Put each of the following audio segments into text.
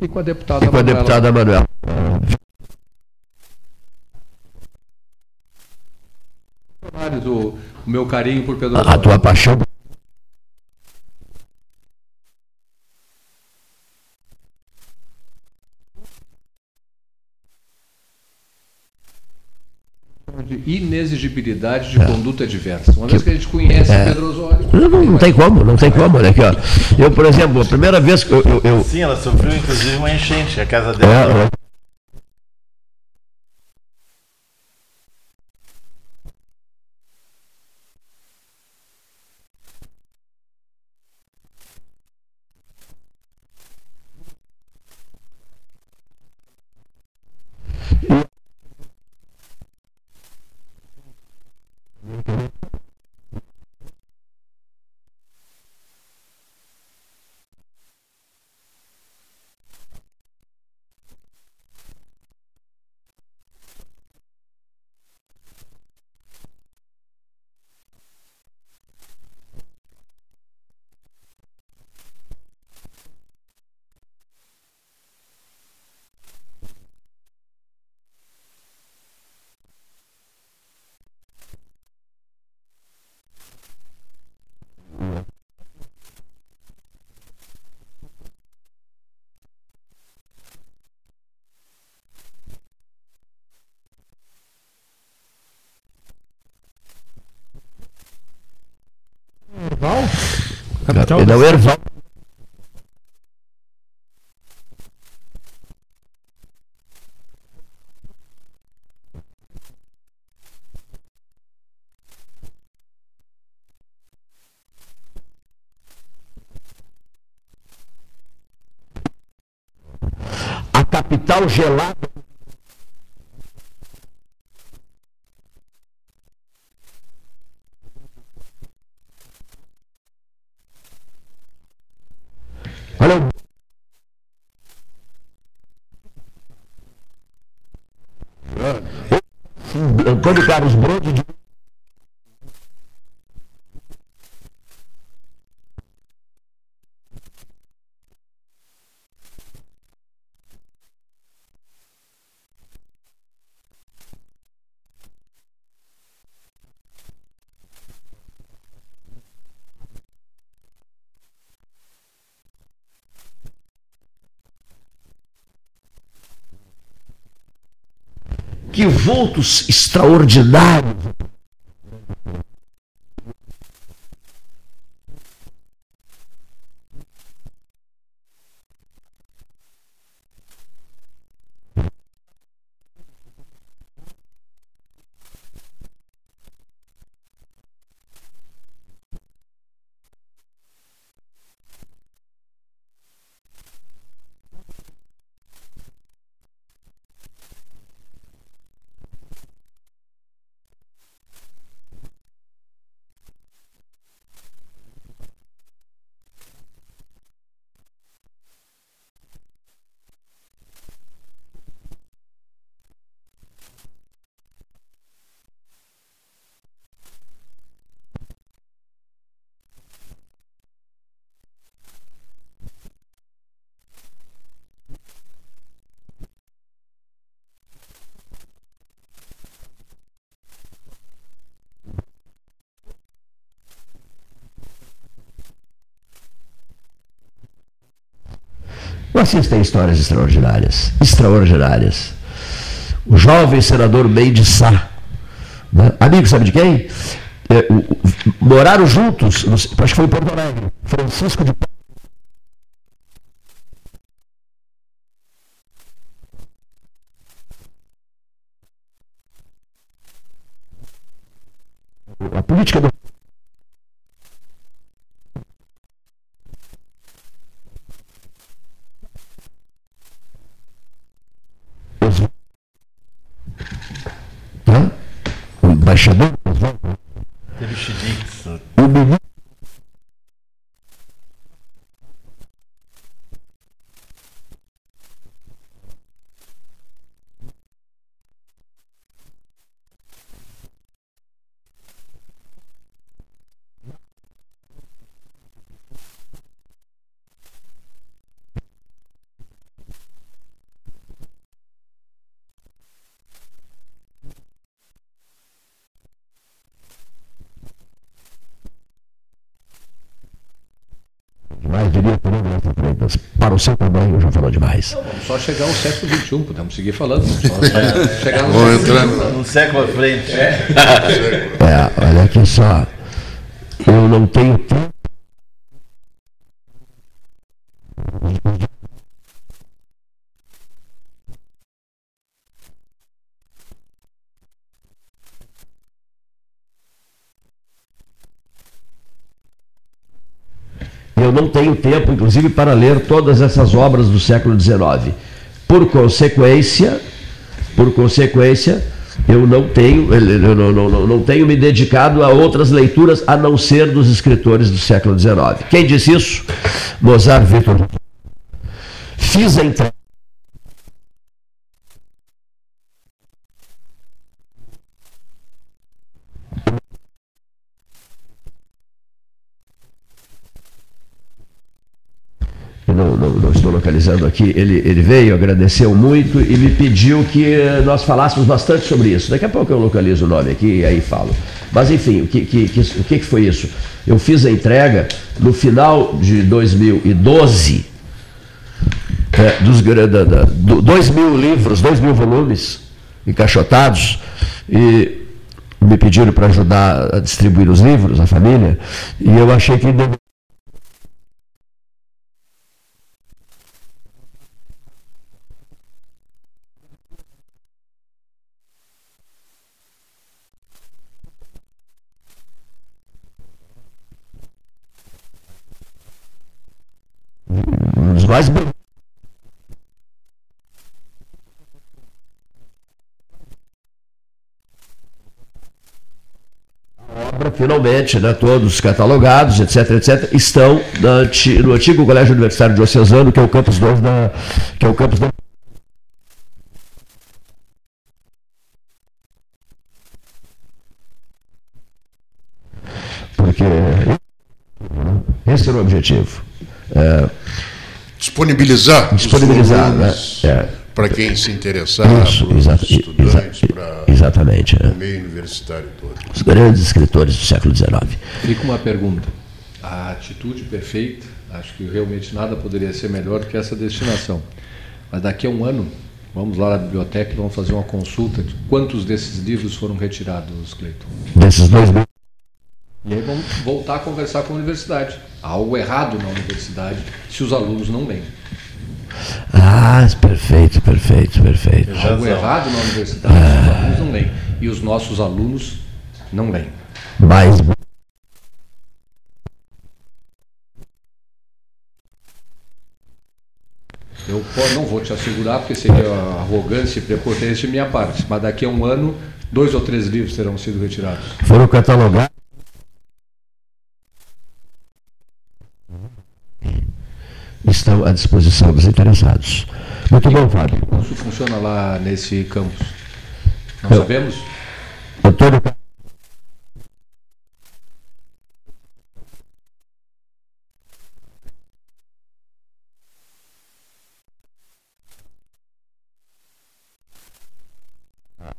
E com a deputada E com a Manuela. deputada Manuela. O, o meu carinho por Pedro A Osório. tua paixão. de de conduta diversa. Uma vez que a gente conhece É. Pedro Osório. Não, não, não tem como, não tem como. Olha aqui, ó. Eu, por exemplo, a primeira vez que eu. eu, eu- Sim, ela sofreu inclusive uma enchente, a casa é, dela. Capital Não, Erval. A capital gelada. Olha o Antônio Carlos Brode de que vultos extraordinários. Vocês têm histórias extraordinárias. Extraordinárias. O jovem senador Mendes Sá, né? amigo, sabe de quem? É, o- moraram juntos, acho que foi em Porto Alegre. Francisco de Paula. A política do Hã? O embaixador queria Renato Freitas, para o seu tamanho já falou demais. Vamos só chegar ao século XXI, podemos seguir falando. Só chegar no Vamos século entrar XXI. Um século à frente. É, olha aqui só. Eu não tenho tempo. Tenho tempo, inclusive, para ler todas essas obras do século XIX. Por consequência, por consequência, eu não tenho, eu não, não, não, não tenho me dedicado a outras leituras a não ser dos escritores do século XIX. Quem disse isso? Mozart Vitor. Fiz a entrega. Eu não, não- não estou localizando aqui, ele, ele veio, agradeceu muito e me pediu que eh, nós falássemos bastante sobre isso. Daqui a pouco eu localizo o nome aqui e aí falo. Mas enfim, o que, que, que- o que foi isso? Eu fiz a entrega no final de 2012 é, dos gra- da, da, do- dois mil livros, dois mil volumes encaixotados e me pediram para ajudar a distribuir os livros, a família, e eu achei que mais finalmente, né, todos catalogados, etc, etc, estão anti- no antigo Colégio Universitário Diocesano, que é o campus 2 da que é o campus da porque esse era o objetivo. É, Disponibilizar, Disponibilizar, né? É. para quem se interessar, Isso, para os exa- estudantes, exa- para exatamente. é. o meio universitário todo. Os grandes escritores do século XIX. Fica uma pergunta. A atitude perfeita, acho que realmente nada poderia ser melhor que essa destinação. Mas daqui a um ano, vamos lá na biblioteca e vamos fazer uma consulta de quantos desses livros foram retirados, Cleiton. Desses dois mil. E aí vamos voltar a conversar com a universidade. Há algo errado na universidade se os alunos não leem. Ah, perfeito, perfeito, perfeito. Há algo errado na universidade se os alunos não leem. E os nossos alunos não leem. Mais Eu não vou te assegurar, porque seria arrogância e prepotência de minha parte, mas daqui a um ano, dois ou três livros terão sido retirados. foram catalogados. Estão à disposição dos interessados. Muito bom, Fábio. Isso funciona lá nesse campus? Não Eu- sabemos? Antônio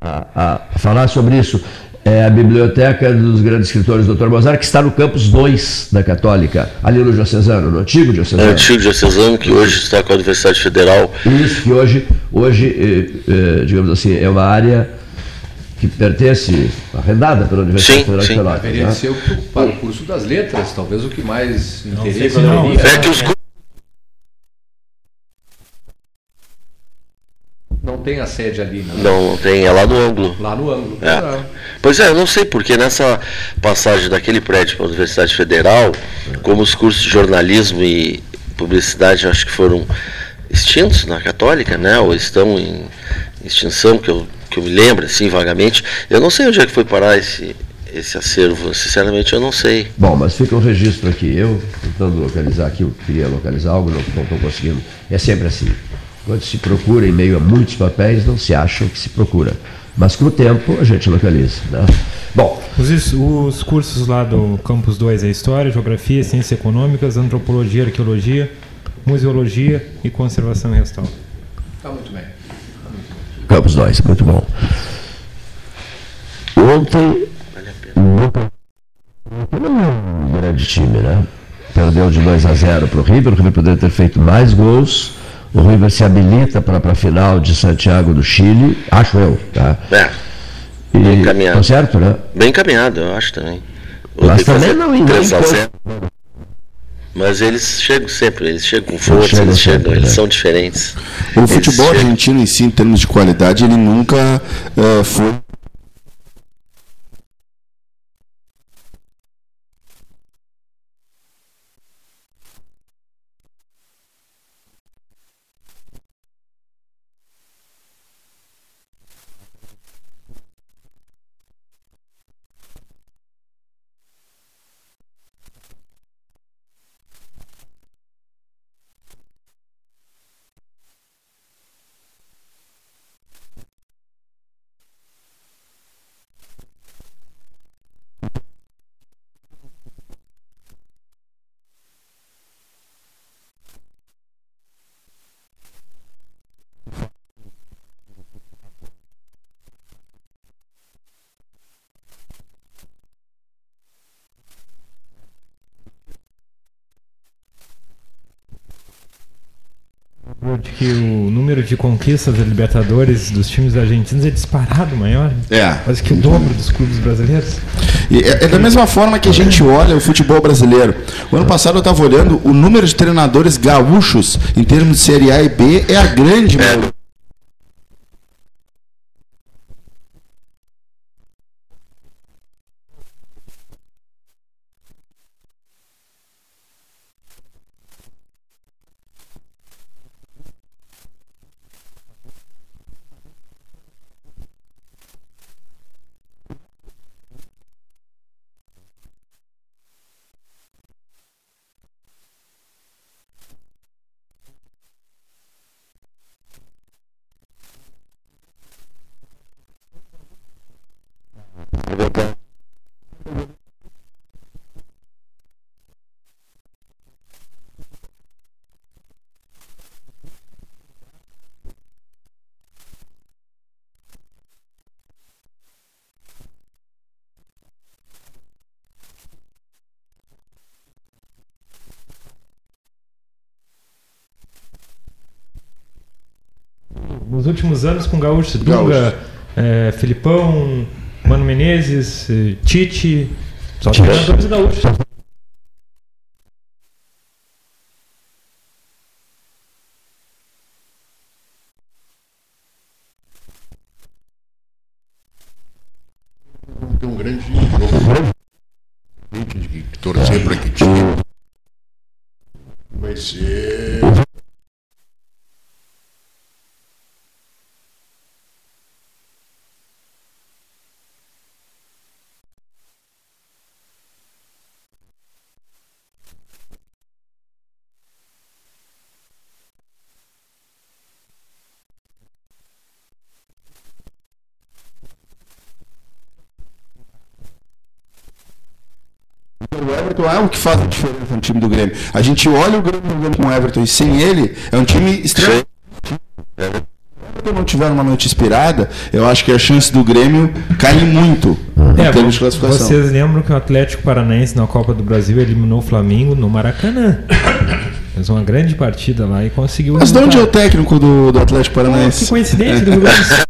a, a falar sobre isso. É a biblioteca dos grandes escritores, Dr. Mozart, que está no campus 2 da Católica, ali no Diocesano, no antigo É o Diocesano. antigo diocesano que hoje está com a Universidade Federal. Isso que hoje, hoje eh, eh, digamos assim, é uma área que pertence, arrendada pela Universidade Sim, Federal sim. de Pelotas. Deveria né? ser para o curso das letras, talvez o que mais interesse qual é. É que os cu- Não tem a sede ali, não. não, não tem, é lá no ângulo. Lá no ângulo. É. Ah, Pois é, eu não sei porque nessa passagem daquele prédio para a Universidade Federal, como os cursos de jornalismo e publicidade acho que foram extintos na Católica, né? Ou estão em extinção, que eu, que eu me lembro, assim, vagamente. Eu não sei onde é que foi parar esse, esse acervo, sinceramente eu não sei. Bom, mas fica o registro aqui. Eu, tentando localizar aqui, eu queria localizar algo, não estou conseguindo. É sempre assim. Quando se procura em meio a muitos papéis, não se acha o que se procura. Mas com o tempo a gente localiza. Né? Bom, Os, os cursos lá do Campus 2 é História, Geografia, Ciências Econômicas, Antropologia, Arqueologia, Museologia e Conservação e Restauro. Tá muito bem. Campos 2, muito bom. Ontem, não é um grande time, né? perdeu de 2 a 0 para o River, o River poderia ter feito mais gols. O River se habilita para a final de Santiago do Chile, acho eu. Tá? É, E, Bem encaminhado. tá certo, né? bem encaminhado, eu acho também. Mas também não em 3 a nem 0. Mas eles chegam sempre, eles chegam com força, chegam eles sempre, chegam, né? eles são diferentes. O Eles futebol chegam- argentino em si, em termos de qualidade, ele nunca eh, foi. De que o número de conquistas da Libertadores dos times argentinos é disparado maior. É. Quase que o dobro dos clubes brasileiros. E é, é da mesma forma que a gente olha o futebol brasileiro. O ano passado eu estava olhando, o número de treinadores gaúchos, em termos de Série A e B, é a grande maioria. Nos últimos anos com Gaúchos. Dunga, é, Filipão, Mano Menezes, eh, Tite, só Tite. treinadores gaúchos. Tem um grande jogo. Gente que torcer para que time vai ser. O Everton é o que faz a diferença no time do Grêmio. A gente olha o Grêmio jogando com o Everton e sem ele, é um time estranho. Se Everton não tiver uma noite inspirada, eu acho que a chance do Grêmio cai muito em É, termos de classificação. vocês lembram que o Atlético Paranaense na Copa do Brasil eliminou o Flamengo no Maracanã. Fez uma grande partida lá e conseguiu. Mas de onde é o técnico do, do Atlético Pô, Paranaense? Que coincidência do Rio Grande do Sul.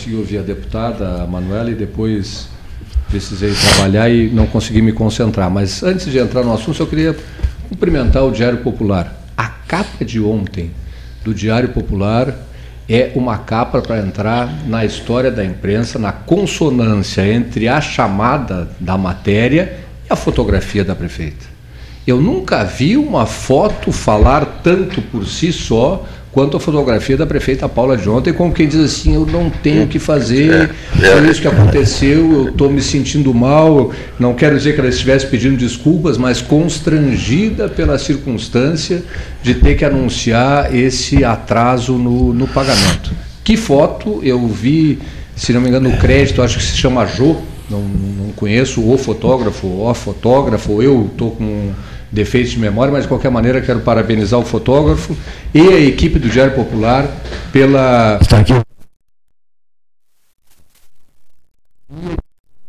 consegui ouvir a deputada a Manuela e depois precisei trabalhar e não consegui me concentrar. Mas antes de entrar no assunto, eu queria cumprimentar o Diário Popular. A capa de ontem do Diário Popular é uma capa para entrar na história da imprensa, na consonância entre a chamada da matéria e a fotografia da prefeita. Eu nunca vi uma foto falar tanto por si só quanto a fotografia da prefeita Paula de ontem, como quem diz assim, eu não tenho o que fazer, é, foi isso que aconteceu, eu estou me sentindo mal, não quero dizer que ela estivesse pedindo desculpas, mas constrangida pela circunstância de ter que anunciar esse atraso no, no pagamento. Que foto eu vi, se não me engano, o crédito, acho que se chama Jô, não, não conheço o fotógrafo, o fotógrafo, eu estou com defeitos de memória, mas de qualquer maneira quero parabenizar o fotógrafo e a equipe do Diário Popular pela. Está aqui.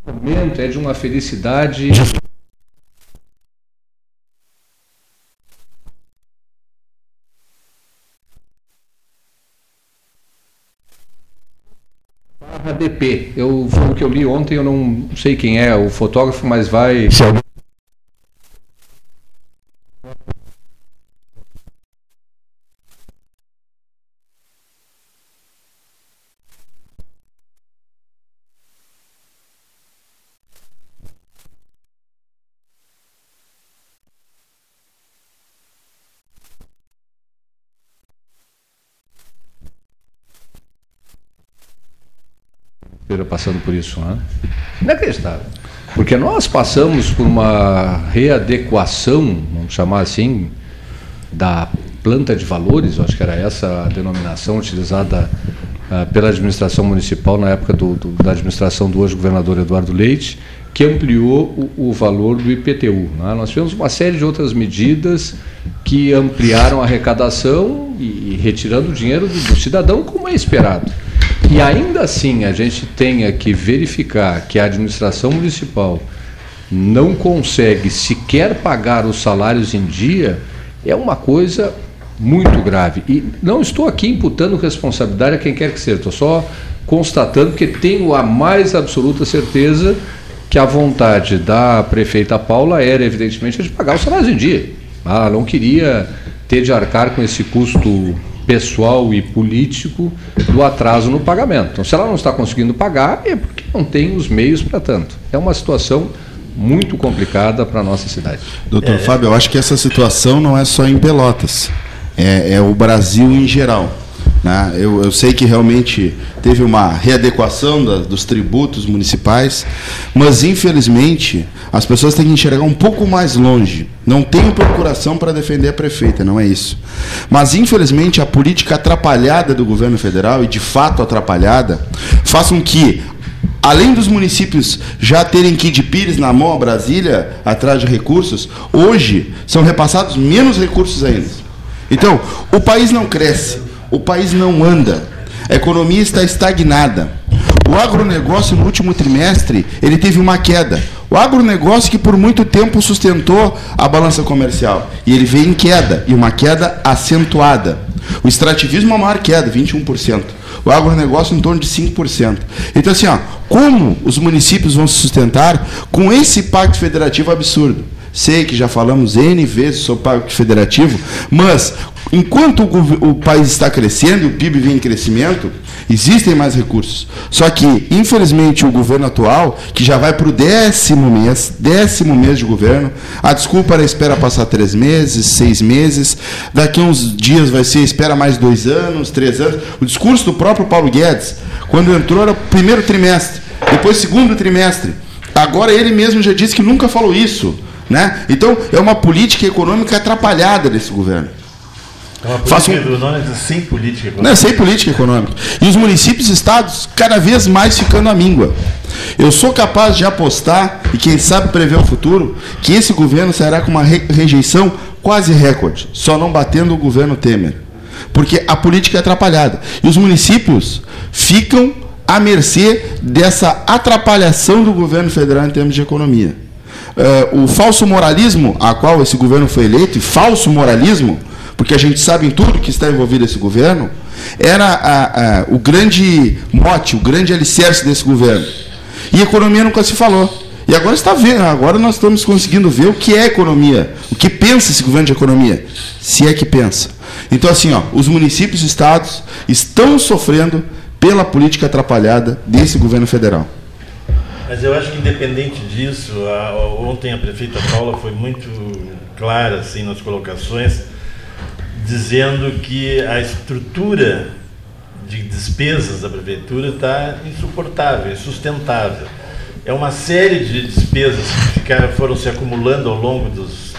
O momento é de uma felicidade. DP. Eu, foi o que eu li ontem, eu não sei quem é o fotógrafo, mas vai. Se alguém passando por isso, né? Inacreditável. Porque nós passamos por uma readequação, vamos chamar assim, da planta de valores, acho que era essa a denominação utilizada uh, pela administração municipal na época do, do, da administração do hoje governador Eduardo Leite, que ampliou o, o valor do IPTU. Né? Nós tivemos uma série de outras medidas que ampliaram a arrecadação e, e retirando o dinheiro do, do cidadão, como é esperado e ainda assim a gente tenha que verificar que a administração municipal não consegue sequer pagar os salários em dia, é uma coisa muito grave. E não estou aqui imputando responsabilidade a quem quer que seja, estou só constatando que tenho a mais absoluta certeza que a vontade da prefeita Paula era, evidentemente, de pagar os salários em dia. Ela não queria ter de arcar com esse custo pessoal e político do atraso no pagamento. Então, se ela não está conseguindo pagar, é porque não tem os meios para tanto. É uma situação muito complicada para a nossa cidade. Doutor é... Fábio, eu acho que essa situação não é só em Pelotas, é, é o Brasil em geral. Né? Eu, eu, sei que realmente teve uma readequação da, dos tributos municipais, mas infelizmente as pessoas têm que enxergar um pouco mais longe. Não tenho procuração para defender a prefeita, não é isso. Mas infelizmente a política atrapalhada do governo federal, e de fato atrapalhada, faz com que além dos municípios já terem que ir de Pires na mão a Brasília atrás de recursos, hoje são repassados menos recursos ainda. Então, o país não cresce o país não anda, a economia está estagnada. O agronegócio no último trimestre ele teve uma queda. O agronegócio que por muito tempo sustentou a balança comercial e ele veio em queda e uma queda acentuada. O extrativismo é a maior queda, 21%. O agronegócio em torno de 5%. Então assim, ó, como os municípios vão se sustentar com esse pacto federativo absurdo? Sei que já falamos N vezes sobre o pacto federativo, mas Enquanto o, o, país está crescendo, o PIB vem em crescimento, existem mais recursos. Só que, infelizmente, o governo atual, que já vai para o décimo mês, décimo mês de governo, a desculpa era espera passar três meses, seis meses, daqui a uns dias vai ser espera mais dois anos, três anos. O discurso do próprio Paulo Guedes, quando entrou, era primeiro trimestre, depois segundo trimestre. Agora ele mesmo já disse que nunca falou isso. Né? Então, é uma política econômica atrapalhada desse governo. É um... do nome é sem política econômica. Não, sem política econômica. E os municípios e estados cada vez mais ficando à míngua. Eu sou capaz de apostar, e quem sabe prever o futuro, que esse governo será com uma rejeição quase recorde, só não batendo o governo Temer. Porque a política é atrapalhada. E os municípios ficam à mercê dessa atrapalhação do governo federal em termos de economia. Uh, o falso moralismo a qual esse governo foi eleito, e falso moralismo, porque a gente sabe em tudo que está envolvido esse governo, era a, a, o grande mote, o grande alicerce desse governo. E economia nunca se falou. E agora está vendo, agora nós estamos conseguindo ver o que é economia, o que pensa esse governo de economia, se é que pensa. Então, assim, ó, os municípios e estados estão sofrendo pela política atrapalhada desse governo federal. Mas eu acho que independente disso, a, ontem a prefeita Paula foi muito clara assim nas colocações, dizendo que a estrutura de despesas da prefeitura está insuportável, insustentável. É uma série de despesas que ficaram, foram se acumulando ao longo dos,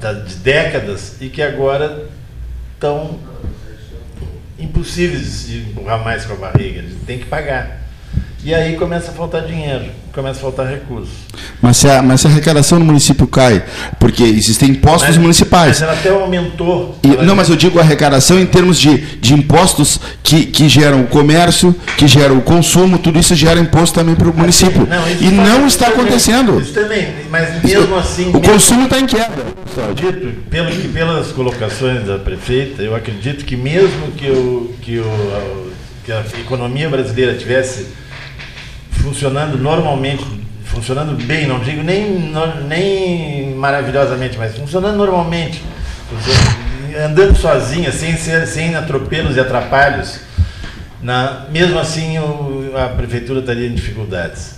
da, de décadas e que agora estão impossíveis de empurrar mais com a barriga. Tem que pagar. E aí começa a faltar dinheiro, começa a faltar recursos. Mas se a, mas se a arrecadação no município cai, porque existem impostos Mas- municipais. Mas ela até aumentou. E- não, mas eu digo arrecadação em termos de, de impostos que, que geram o comércio, que geram o consumo, tudo isso gera imposto também para o município. Não, isso e não isso está também- acontecendo. Isso também, mas mesmo assim. O mesmo- consumo está em queda. acredito, pelo que, pelas colocações da prefeita, eu acredito que mesmo que, o, que, o, que a economia brasileira tivesse funcionando normalmente, funcionando bem, não digo nem, nem maravilhosamente, mas funcionando normalmente, andando sozinha, sem, sem atropelos e atrapalhos, na, mesmo assim o- a prefeitura estaria em dificuldades.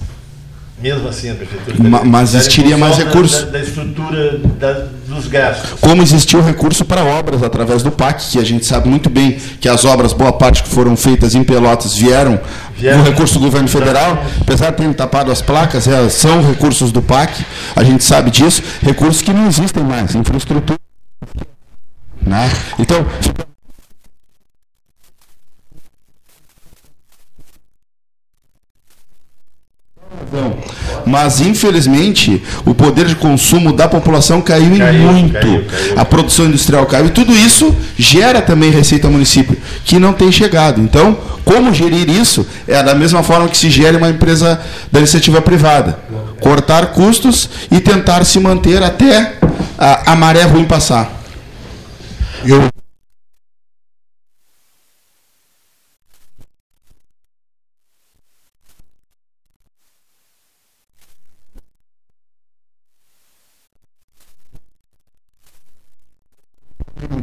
Mesmo assim a prefeitura mas em existiria mais recurso. Da, da estrutura da- dos gastos. Como existiu recurso para obras através do PAC, que a gente sabe muito bem que as obras, boa parte que foram feitas em Pelotas, vieram Vieram. do recurso do governo federal, apesar de terem tapado as placas, é, são recursos do PAC, a gente sabe disso, recursos que não existem mais, infraestrutura. Né? Então, fica- Mas, infelizmente, o poder de consumo da população caiu, Caiu, em muito. caiu, caiu. A produção industrial caiu. E tudo isso gera também receita ao município, que não tem chegado. Então, como gerir isso? É da mesma forma que se gere uma empresa da iniciativa privada. Cortar custos e tentar se manter até a, a maré ruim passar. Eu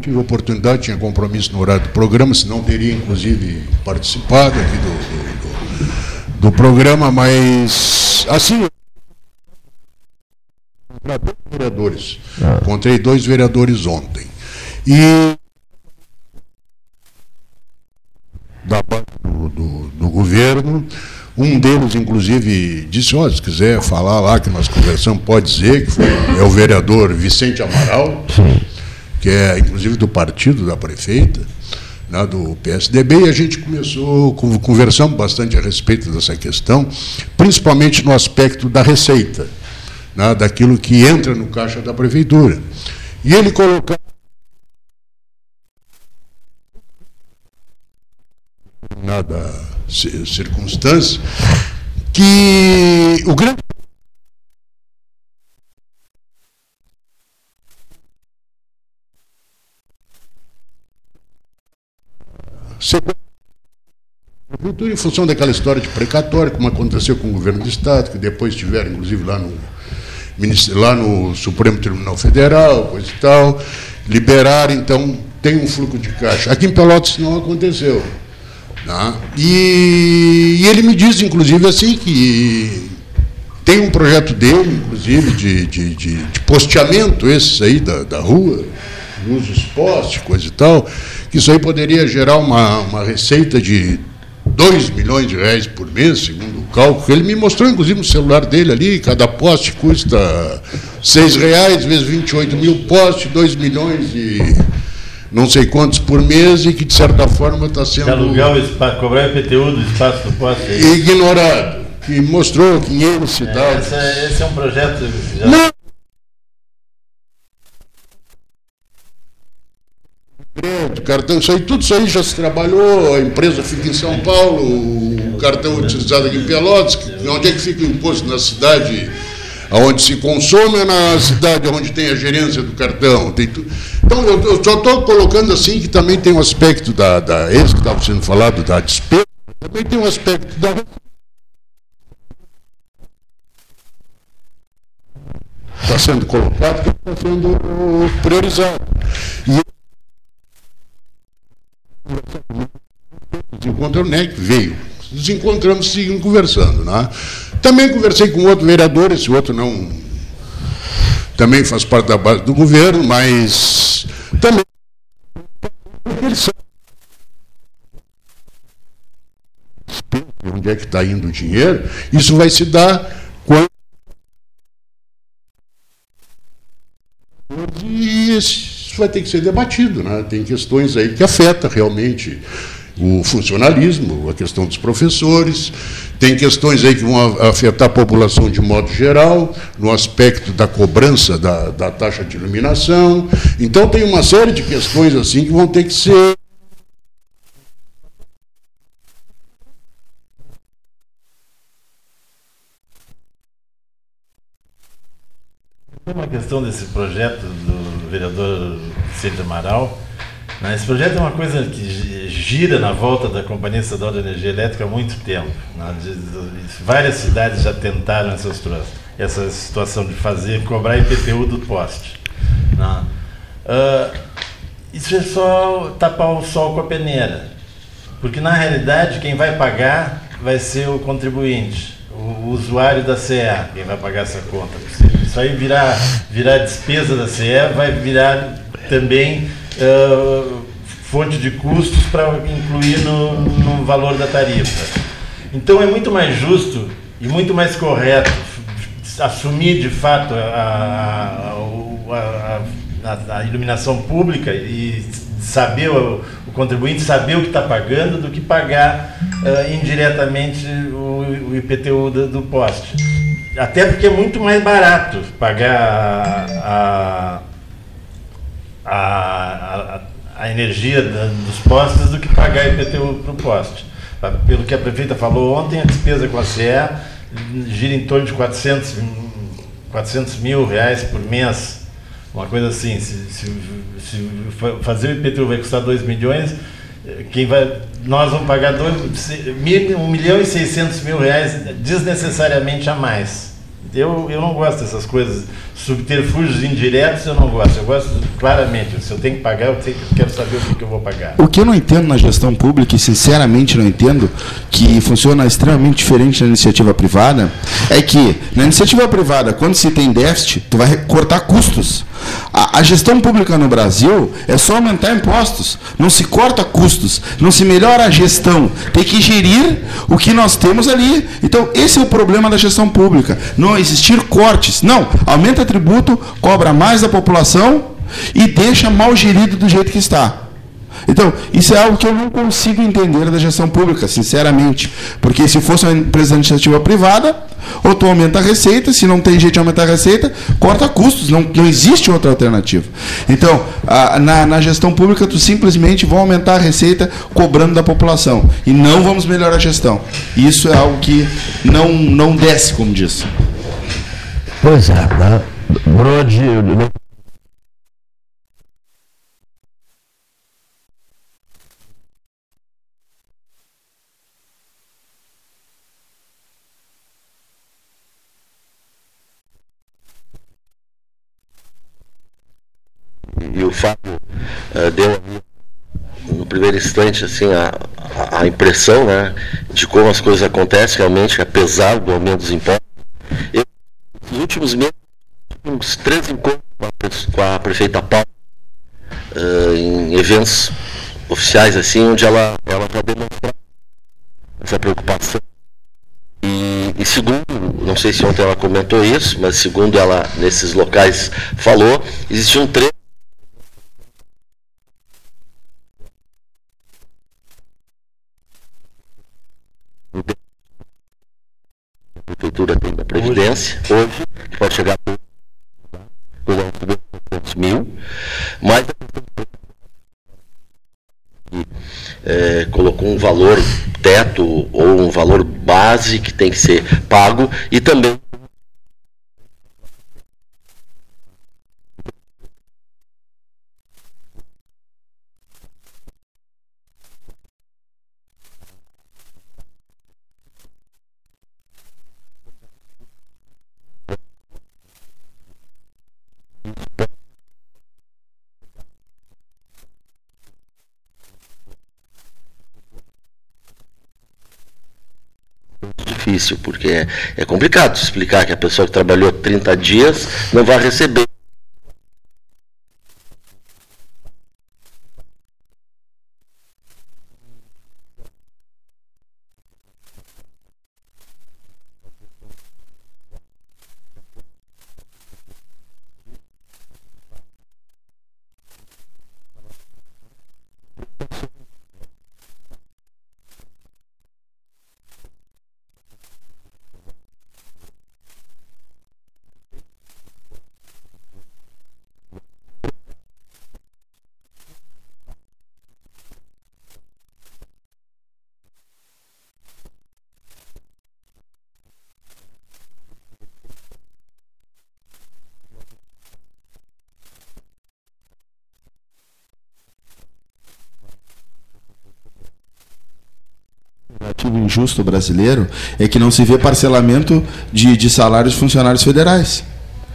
tive oportunidade, tinha compromisso no horário do programa, senão teria inclusive participado aqui do, do, do- do programa, mas assim. Vereadores. Encontrei dois vereadores ontem. E da base do, do, do governo. Um deles, inclusive, disse: ó, se quiser falar lá que nós conversamos, pode dizer, que foi, é o vereador Vicente Amaral, que é inclusive do partido da prefeita, né, do PSDB, e a gente começou, con- conversamos bastante a respeito dessa questão, principalmente no aspecto da receita, né, daquilo que entra no caixa da prefeitura. E ele colocou nada ci- circunstância que o grande prefeitura, em função daquela história de precatório, como aconteceu com o governo do Estado, que depois tiveram, inclusive, lá no, lá no Supremo Tribunal Federal, coisa e tal, liberaram, então tem um fluxo de caixa. Aqui em Pelotas não aconteceu. né? E, e ele me diz, inclusive, assim, que tem um projeto dele, inclusive, de, de, de, de posteamento, esses aí da, da rua, usa os postes, coisa e tal, que isso aí poderia gerar uma, uma receita de 2 milhões de reais por mês, segundo o cálculo. Ele me mostrou, inclusive, no celular dele ali, cada poste custa 6 reais, vezes 28 mil postes, 2 milhões e não sei quantos por mês, e que, de certa forma, está sendo alugar o espaço, cobrar o IPTU do espaço do poste. é ignorado. Que mostrou que em N cidades... Essa- esse é um projeto. Já, Não. Crédito, cartão, isso aí, tudo isso aí já se trabalhou, a empresa fica em São Paulo, o cartão é utilizado aqui em Pelotas, onde é que fica o imposto? Na cidade onde se consome ou na cidade onde tem a gerência do cartão? Tem tu... Então, eu, eu só estou colocando assim que também tem um aspecto da, da esse que estava sendo falado, da despesa, também tem um aspecto da está sendo colocado que está sendo priorizado. E desencontro, né, veio. Nos encontramos, seguimos conversando. Né? Também conversei com outro vereador, esse outro não. Também faz parte da base do governo, mas também. Onde é que está indo o dinheiro, isso vai se dar quando. E isso vai ter que ser debatido, né? Tem questões aí que afetam realmente o funcionalismo, a questão dos professores, tem questões aí que vão afetar a população de modo geral, no aspecto da cobrança da, da taxa de iluminação. Então tem uma série de questões assim que vão ter que ser uma questão desse projeto do vereador Cid Amaral. Né? Esse projeto é uma coisa que gira na volta da Companhia Estadual de Energia Elétrica há muito tempo. Né? Várias cidades já tentaram essa, situação de fazer, cobrar IPTU do poste. Né? Uh, isso é só tapar o sol com a peneira. Porque, na realidade, quem vai pagar vai ser o contribuinte, o usuário da CE, quem vai pagar essa conta. Isso aí virar, virar despesa da CE, vai virar também uh, fonte de custos para incluir no, no valor da tarifa. Então é muito mais justo e muito mais correto assumir de fato a, a, a, a iluminação pública e saber o, o, contribuinte saber o que está pagando do que pagar uh, indiretamente o, o IPTU do, do, poste. Até porque é muito mais barato pagar a, a, a energia da, dos postes do que pagar IPTU para o poste. Pelo que a prefeita falou ontem, a despesa com a CE gira em torno de 400, 400 mil reais por mês, uma coisa assim. Se, se, se fazer o IPTU vai custar 2 milhões, quem vai, nós vamos pagar 1 milhão e 600 mil reais desnecessariamente a mais. Eu, eu não gosto dessas coisas, subterfúgios indiretos eu não gosto. Eu gosto claramente, se eu tenho que pagar, eu, quero saber o que eu vou pagar. O que eu não entendo na gestão pública, e sinceramente não entendo, que funciona extremamente diferente na iniciativa privada, é que na iniciativa privada, quando se tem déficit, tu vai cortar custos. A, a, gestão pública no Brasil é só aumentar impostos. Não se corta custos, não se melhora a gestão. Tem que gerir o que nós temos ali. Então, esse é o problema da gestão pública. Não existir cortes. Não, aumenta tributo, cobra mais da população e deixa mal gerido do jeito que está. Então, isso é algo que eu não consigo entender da gestão pública, sinceramente. Porque se fosse uma empresa iniciativa privada, ou tu aumenta a receita, se não tem jeito de aumentar a receita, corta custos, não, não existe outra alternativa. Então, a, na, na gestão pública, tu simplesmente vai aumentar a receita cobrando da população. E não vamos melhorar a gestão. Isso é algo que não, não desce, como diz. Pois é, né? Brode, e o Fábio uh, deu no primeiro instante assim a, a, a, impressão né, de como as coisas acontecem realmente, apesar do aumento dos impostos. Eu, nos últimos meses, uns três encontros com a prefeita Paula, uh, em eventos oficiais assim, onde ela, ela já demonstrou essa preocupação. E, e, segundo, não sei se ontem ela comentou isso, mas segundo ela nesses locais falou, existe um a prefeitura tem da Previdência, hoje, que pode chegar mas é, colocou um valor teto ou um valor base que tem que ser pago e também difícil, porque é, é complicado explicar que a pessoa que trabalhou 30 dias não vai receber. legislativo injusto brasileiro é que não se vê parcelamento de, de salários de funcionários federais.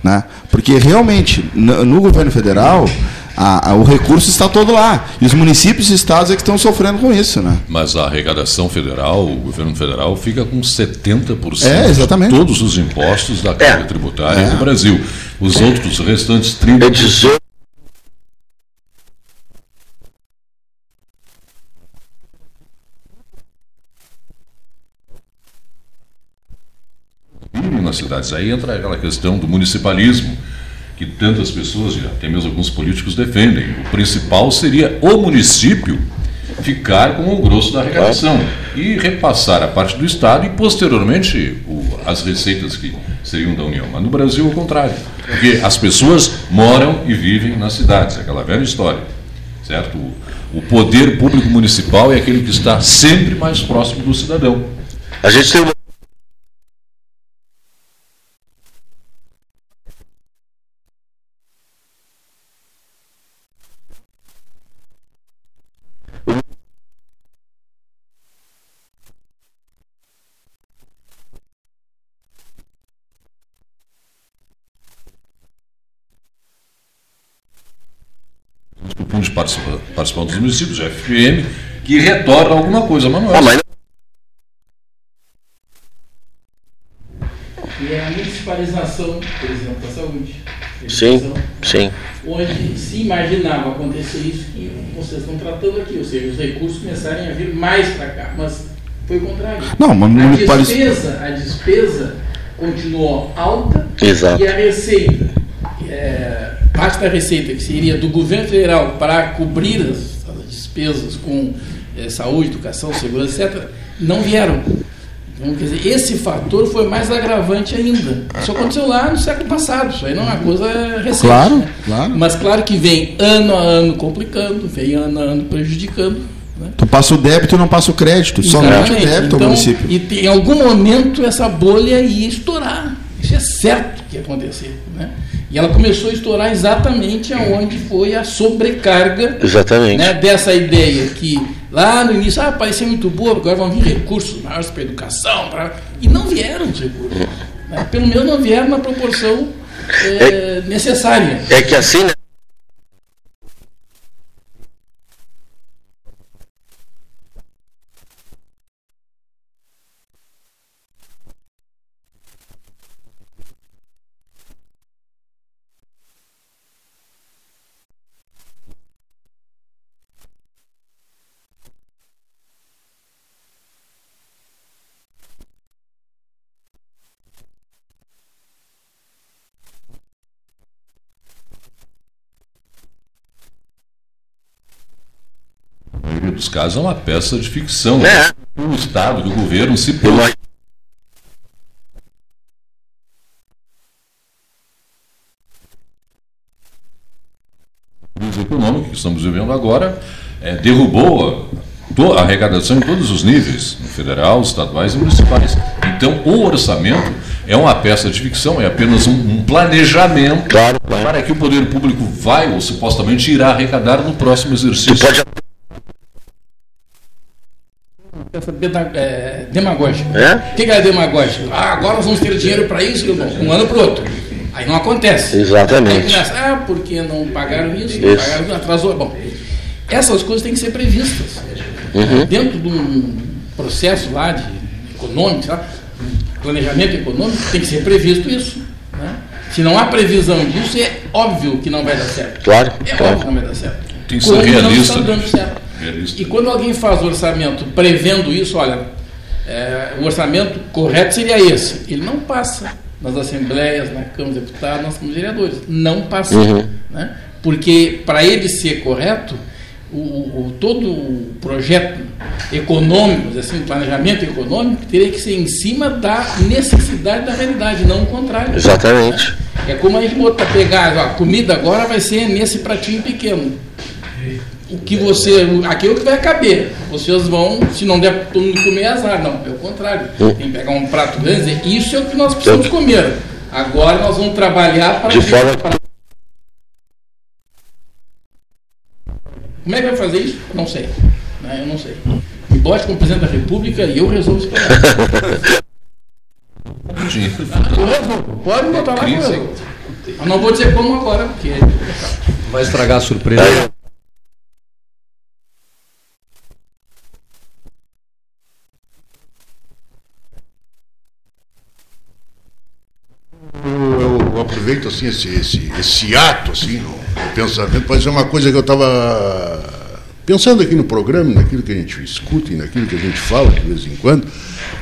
Né? Porque realmente, no, no governo federal, a, a, o recurso está todo lá. E os municípios e estados é que estão sofrendo com isso. Né? Mas a arrecadação federal, o governo federal, fica com 70% É, exatamente. de todos os impostos da carga É. tributária É. do Brasil. Os outros, os restantes É 30%. 18 vivem nas cidades. Aí entra aquela questão do municipalismo, que tantas pessoas, até mesmo alguns políticos, defendem. O principal seria o município ficar com o grosso da arrecadação e repassar a parte do Estado e, posteriormente, o- as receitas que seriam da União. Mas no Brasil, é o contrário. Porque as pessoas moram e vivem nas cidades, é aquela velha história. Certo? O poder público municipal é aquele que está sempre mais próximo do cidadão. A gente tem uma. Participa- Participação dos Municípios, o FPM, que retorna alguma coisa, mas não é mas E é a municipalização, por exemplo, da saúde. sim, sim. Onde se imaginava acontecer isso que vocês estão tratando aqui, ou seja, os recursos começarem a vir mais para cá, mas foi o contrário. Não, mas a despesa, a despesa continuou alta Exato. e a receita, da receita que seria do governo federal para cobrir as, as despesas com é, saúde, educação, segurança, etc., não vieram. Então, quer dizer, esse fator foi mais agravante ainda. Isso aconteceu lá no século passado, isso aí não é uma coisa recente. Claro, né? claro. Mas claro que vem ano a ano complicando, vem ano a ano prejudicando. Né? Tu passa o débito e não passa o crédito. Somente o Exatamente. débito ao Então, município. E em algum momento essa bolha ia estourar. Isso é certo que ia acontecer. Né? E ela começou a estourar exatamente aonde foi a sobrecarga né, dessa ideia que lá no início, ah, parecia muito boa, agora vão vir recursos maiores para a educação, pra... e não vieram os recursos. né? Pelo menos não vieram na proporção eh, necessária. É que assim, né? Casos é uma peça de ficção. É. O Estado, o governo se põe econômica que estamos vivendo agora é, derrubou a, a arrecadação em todos os níveis, no federal, estaduais e municipais. Então, o orçamento é uma peça de ficção, é apenas um, um planejamento Claro, claro. para que o poder público vai ou supostamente irá arrecadar no próximo exercício. pode. Essa é. É? O que que é demagógico? Ah, agora nós vamos ter dinheiro para isso, um ano para o outro. Aí não acontece. Aí Exatamente. começa, ah, porque não pagaram isso, não Isso. pagaram isso, atrasou. Bom, essas coisas têm que ser previstas. Uhum. Dentro de um processo lá de econômico, lá, planejamento econômico, tem que ser previsto isso. Né? Se não há previsão disso, é óbvio que não vai dar certo. Claro, É claro. óbvio que não vai dar certo. Tem que ser Como não realista, está dando né? certo. Realista. E quando alguém faz o orçamento prevendo isso, olha, é, o orçamento correto seria esse. Ele não passa nas assembleias, na Câmara dos Deputados, nas Câmaras de Vereadores. Não passa. Uhum. Né? Porque para ele ser correto, o, o- todo o projeto econômico, assim, o planejamento econômico, teria que ser em cima da necessidade da realidade, não o contrário. Exatamente. É como a gente botar, pegar, a comida agora vai ser nesse pratinho pequeno. O que você. Aquilo que vai caber. Vocês vão, se não der todo mundo comer, é azar. Não, pelo contrário. Hum. Tem que pegar um prato grande e dizer, isso é o que nós precisamos comer. Agora nós vamos trabalhar para. De forma- para- Como é que vai fazer isso? Não sei. Né, Eu não sei. Me bote como presidente da República e eu resolvo esse problema. Dinheiro. Eu resolvo. Pode botar lá eu não vou dizer como agora, porque. Vai estragar a surpresa. Aproveito assim esse, esse, esse ato assim no, no pensamento para dizer uma coisa que eu estava pensando aqui no programa, naquilo que a gente escuta e naquilo que a gente fala de vez em quando,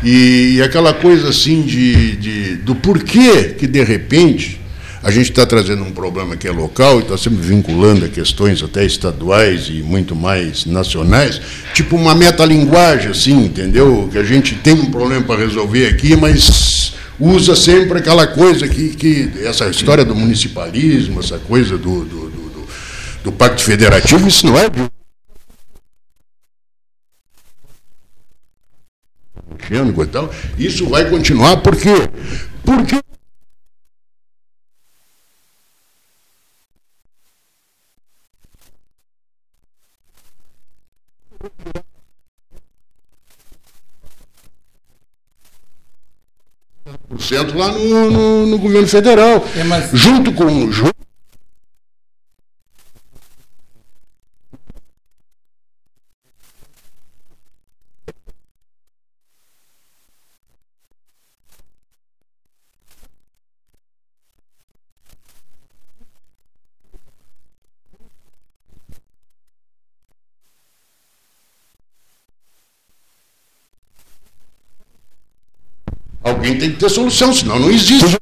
e, e aquela coisa assim de, de do porquê que de repente a gente está trazendo um problema que é local e está sempre vinculando a questões até estaduais e muito mais nacionais, tipo uma metalinguagem, assim, entendeu? Que a gente tem um problema para resolver aqui, mas usa sempre aquela coisa que, que essa história do municipalismo, essa coisa do, do, do, do- do pacto federativo, isso não é. Isso vai continuar por quê? Porque por cento lá no, no, no governo federal. É, mas- Junto com. ju- Alguém tem que ter solução, senão não existe.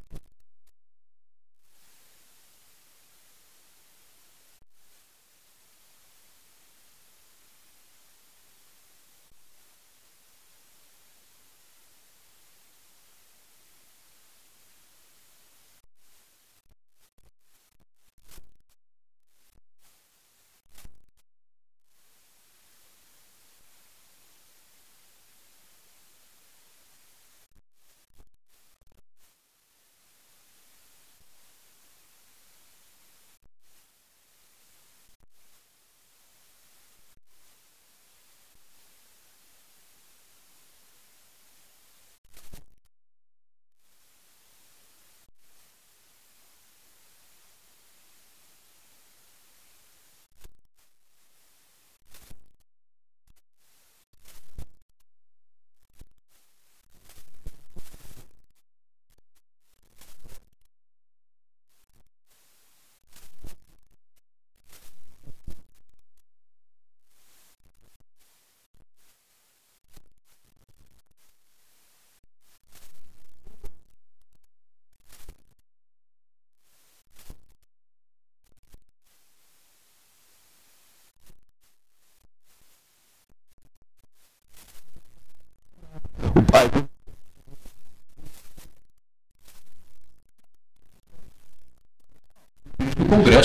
O pai.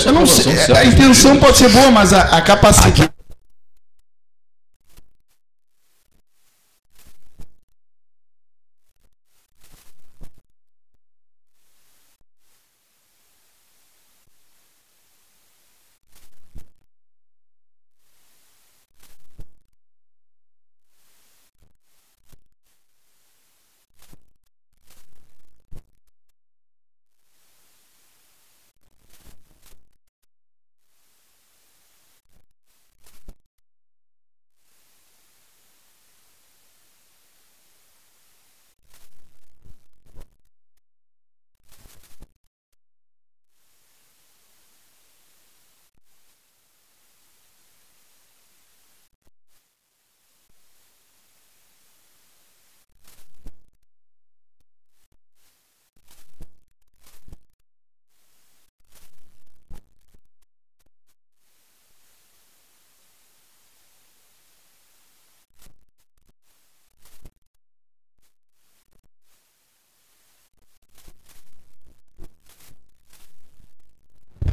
Eu não sei, a intenção pode ser boa, mas a, a capacidade.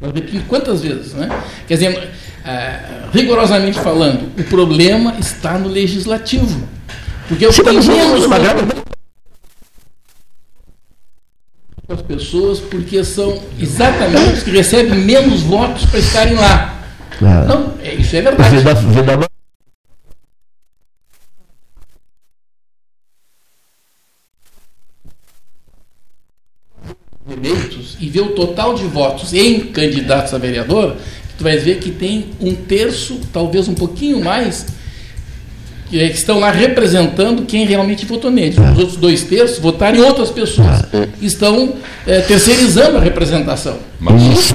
Estou repetindo quantas vezes, né? Quer dizer, ah, rigorosamente falando, o problema está no legislativo. Porque o que tem menos as pessoas porque são exatamente os que recebem menos votos para estarem lá. Ah. Não, é, isso é verdade. Vida, vida eleitos e ver o total de votos em candidatos a vereador, tu vai ver que tem um terço, talvez um pouquinho mais, que é- que estão lá representando quem realmente votou nele. Os outros dois terços votaram em outras pessoas. Estão eh, terceirizando a representação. Mas,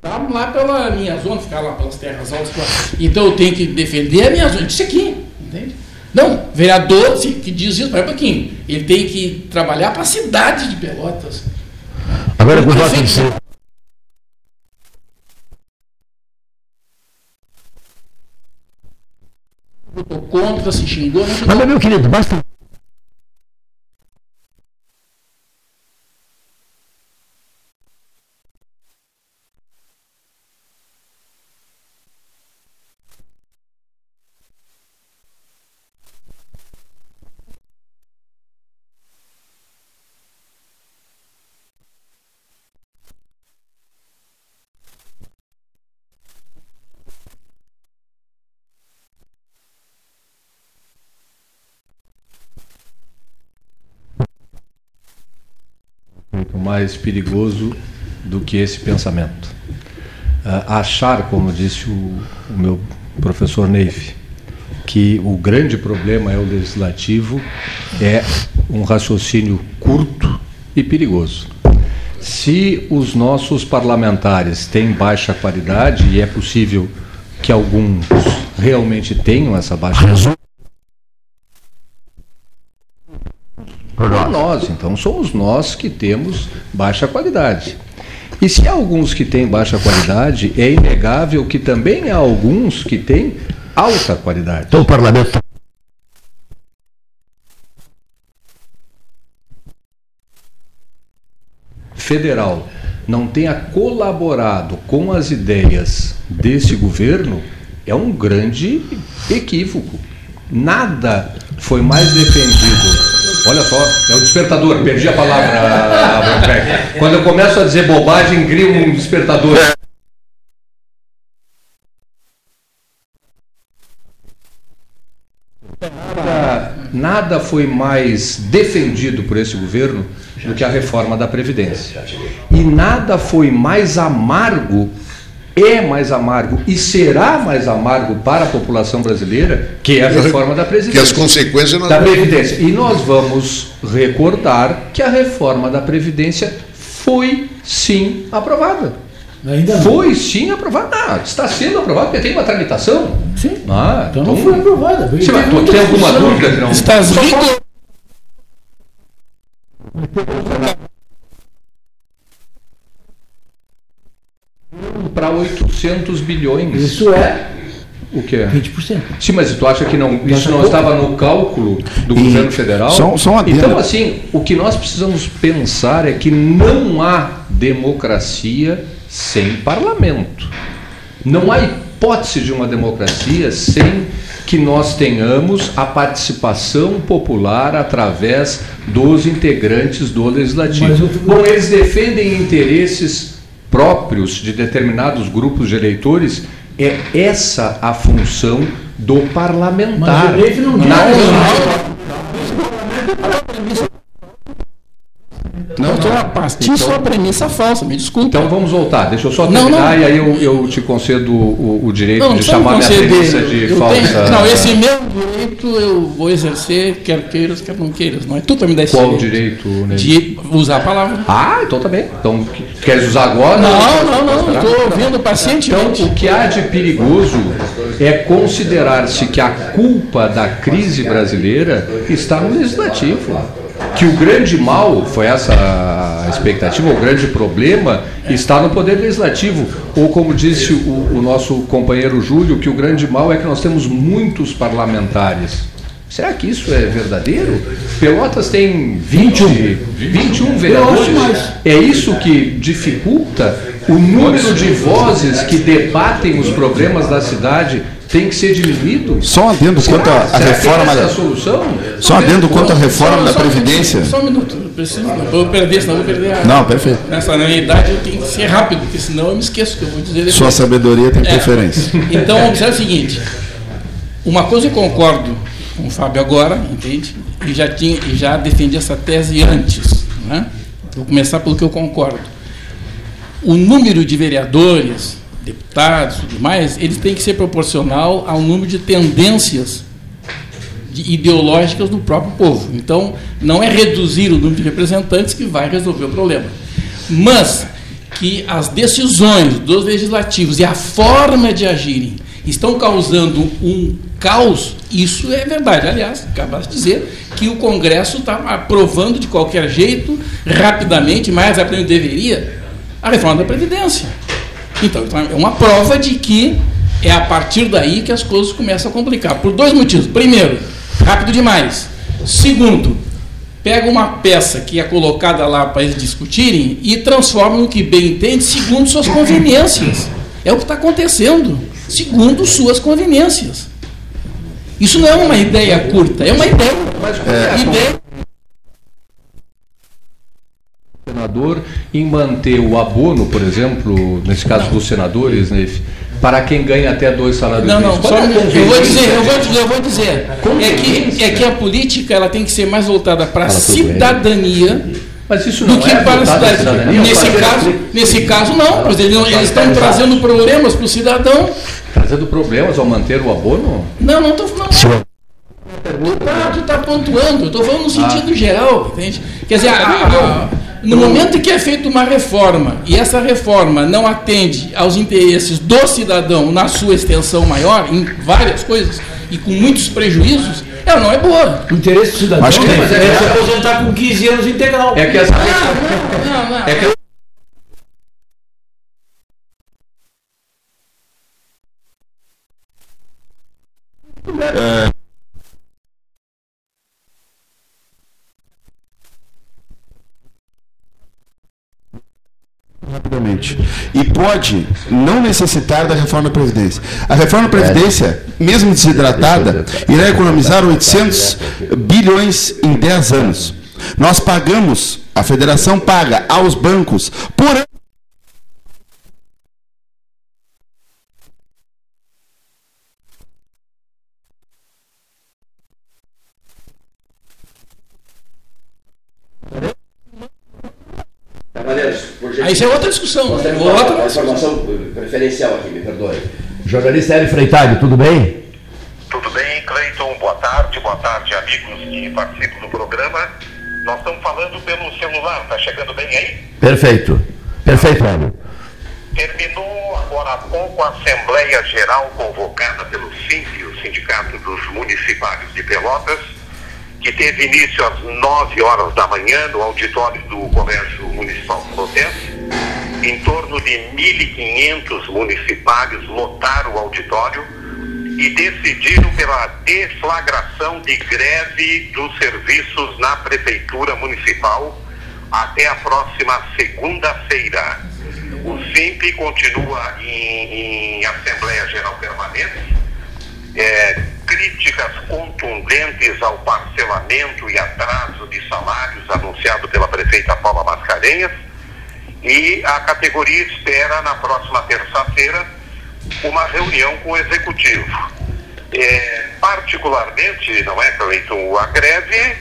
Tá lá pela minha zona, ficar lá pelas terras altas. Então eu tenho que defender a minha zona. Isso aqui? Não, vereador que diz isso, vai um pouquinho. Ele tem que trabalhar para a cidade de Pelotas. Agora com o voto Prefeito. de ser. Votou contra, se xingou. Mas, meu querido, basta. Mais perigoso do que esse pensamento. Ah, achar, como disse o, o meu professor Neif, que o grande problema é o legislativo é um raciocínio curto e perigoso. Se os nossos parlamentares têm baixa qualidade, e é possível que alguns realmente tenham essa baixa qualidade, Para nós, então somos nós que temos baixa qualidade. E se há alguns que têm baixa qualidade, é inegável que também há alguns que têm alta qualidade. Então o parlamento tá- Federal não tenha colaborado com as ideias desse governo é um grande equívoco. Nada foi mais defendido. Olha só, é o despertador, perdi a palavra. Quando eu começo a dizer bobagem, crio um despertador. Nada foi mais defendido por esse governo do que a reforma da Previdência. E nada foi mais amargo, é mais amargo e será mais amargo para a população brasileira que a reforma da Que Previdência as consequências nós da Previdência. E nós vamos recordar que a reforma da Previdência foi sim aprovada. Ainda não. Foi sim aprovada. Ah, está sendo aprovada porque tem uma tramitação. Sim. Ah, Então não foi aprovada. Mas tu tem alguma dúvida que não? Estás rigor- Para 800 bilhões. Isso é O que é? 20%. Sim, mas tu acha que não, isso não estava no cálculo do E governo federal? só- só então, assim, o que nós precisamos pensar é que não há democracia sem parlamento. Não há hipótese de uma democracia sem que nós tenhamos a participação popular através dos integrantes do legislativo. Mas eu- Bom, eles defendem interesses próprios de determinados grupos de eleitores. É essa a função do parlamentar. Mas o Leite não diz. Não, então, a partir de uma premissa falsa, me desculpe. Então vamos voltar. Deixa eu só Não, terminar não. e aí eu, eu te concedo o, o direito não, de chamar minha premissa de Eu falsa. tenho- não, esse meu direito eu vou exercer, quer queiras, quer não queiras. Não é tu me dar esse Qual direito. direito, né? De usar a palavra. Ah, então tá bem. Então, que- queres usar agora? Não, não, não, estou ouvindo pacientemente. Então, o que há de perigoso é considerar-se que a culpa da crise brasileira está no legislativo. Que o grande mal, foi essa a expectativa, o grande problema está no poder legislativo. Ou, como disse o, o nosso companheiro Júlio, que o grande mal é que nós temos muitos parlamentares. Será que isso é verdadeiro? Pelotas tem 20, 21 vereadores. É isso que dificulta o número de vozes que debatem os problemas da cidade tem que ser diminuído? Só adendo quanto à reforma essa é da. a solução? Só adendo quanto à reforma Só- da só um Previdência. Só um minuto, não preciso não. Vou perder, senão vou perder a. Não, perfeito. Nessa na idade eu tenho que ser rápido, porque senão eu me esqueço o que eu vou dizer depois. Sua sabedoria tem É. preferência. Então, observe o seguinte: uma coisa eu concordo com o Fábio agora, entende? E já, tinha, e já defendi essa tese antes. Né? Vou começar pelo que eu concordo. O número de vereadores, deputados e tudo mais, eles têm que ser proporcional ao número de tendências de- ideológicas do próprio povo. Então, não é reduzir o número de representantes que vai resolver o problema. Mas que as decisões dos legislativos e a forma de agirem estão causando um caos, isso é verdade. Aliás, acabaste de dizer que o Congresso está aprovando de qualquer jeito, rapidamente, mais rapidamente deveria, a reforma da Previdência. Então, então, é uma prova de que é a partir daí que as coisas começam a complicar. Por dois motivos. Primeiro, rápido demais. Segundo, pega uma peça que é colocada lá para eles discutirem e transforma no que bem entende segundo suas conveniências. É o que está acontecendo, segundo suas conveniências. Isso não é uma ideia curta, é uma ideia. ideia senador em manter o abono, por exemplo, nesse caso dos senadores, né, para quem ganha até dois salários Não, não, mínimos. é a eu vou dizer, eu vou dizer, eu vou dizer. É que, é que a política ela tem que ser mais voltada para a cidadania Mas isso do não que é para a cidade. cidadania? Nesse caso, nesse caso não, pois eles, não- eles estão trazendo problemas para o cidadão. Trazendo problemas ao manter o abono? Não, não estou falando. Tu tá, tu tá pontuando, eu estou falando no sentido geral, entende? Quer dizer, a- a- no momento em que é feita uma reforma e essa reforma não atende aos interesses do cidadão na sua extensão maior, em várias coisas, e com muitos prejuízos, ela não é boa. O interesse do cidadão Acho que- é se aposentar com 15 anos integral. É que essa Não, não. é que Rapidamente. E pode não necessitar da reforma da Previdência. A reforma da Previdência, mesmo desidratada, irá economizar 800 bilhões em 10 anos. Nós pagamos, a federação paga aos bancos por ano. Isso é outra discussão. Nós temos Outra uma, uma informação preferencial aqui, me perdoe. Jornalista Hélio Freitag, tudo bem? Tudo bem, Cleiton? Boa tarde, boa tarde, amigos que participam do programa. Nós estamos falando pelo celular, tá chegando bem aí? Perfeito. Perfeito, Hélio. Terminou agora há pouco a Assembleia Geral convocada pelo SINP, o Sindicato dos Municipários de Pelotas, que teve início às 9 horas da manhã no auditório do Colégio Municipal Pelotense. Em torno de 1.500 municipários lotaram o auditório e decidiram pela deflagração de greve dos serviços na Prefeitura Municipal até a próxima segunda-feira. O SIMP continua em, em Assembleia Geral Permanente. É, críticas contundentes ao parcelamento e atraso de salários anunciado pela prefeita Paula Mascarenhas. E a categoria espera na próxima terça-feira uma reunião com o executivo. É, particularmente, não é, Cleiton, a greve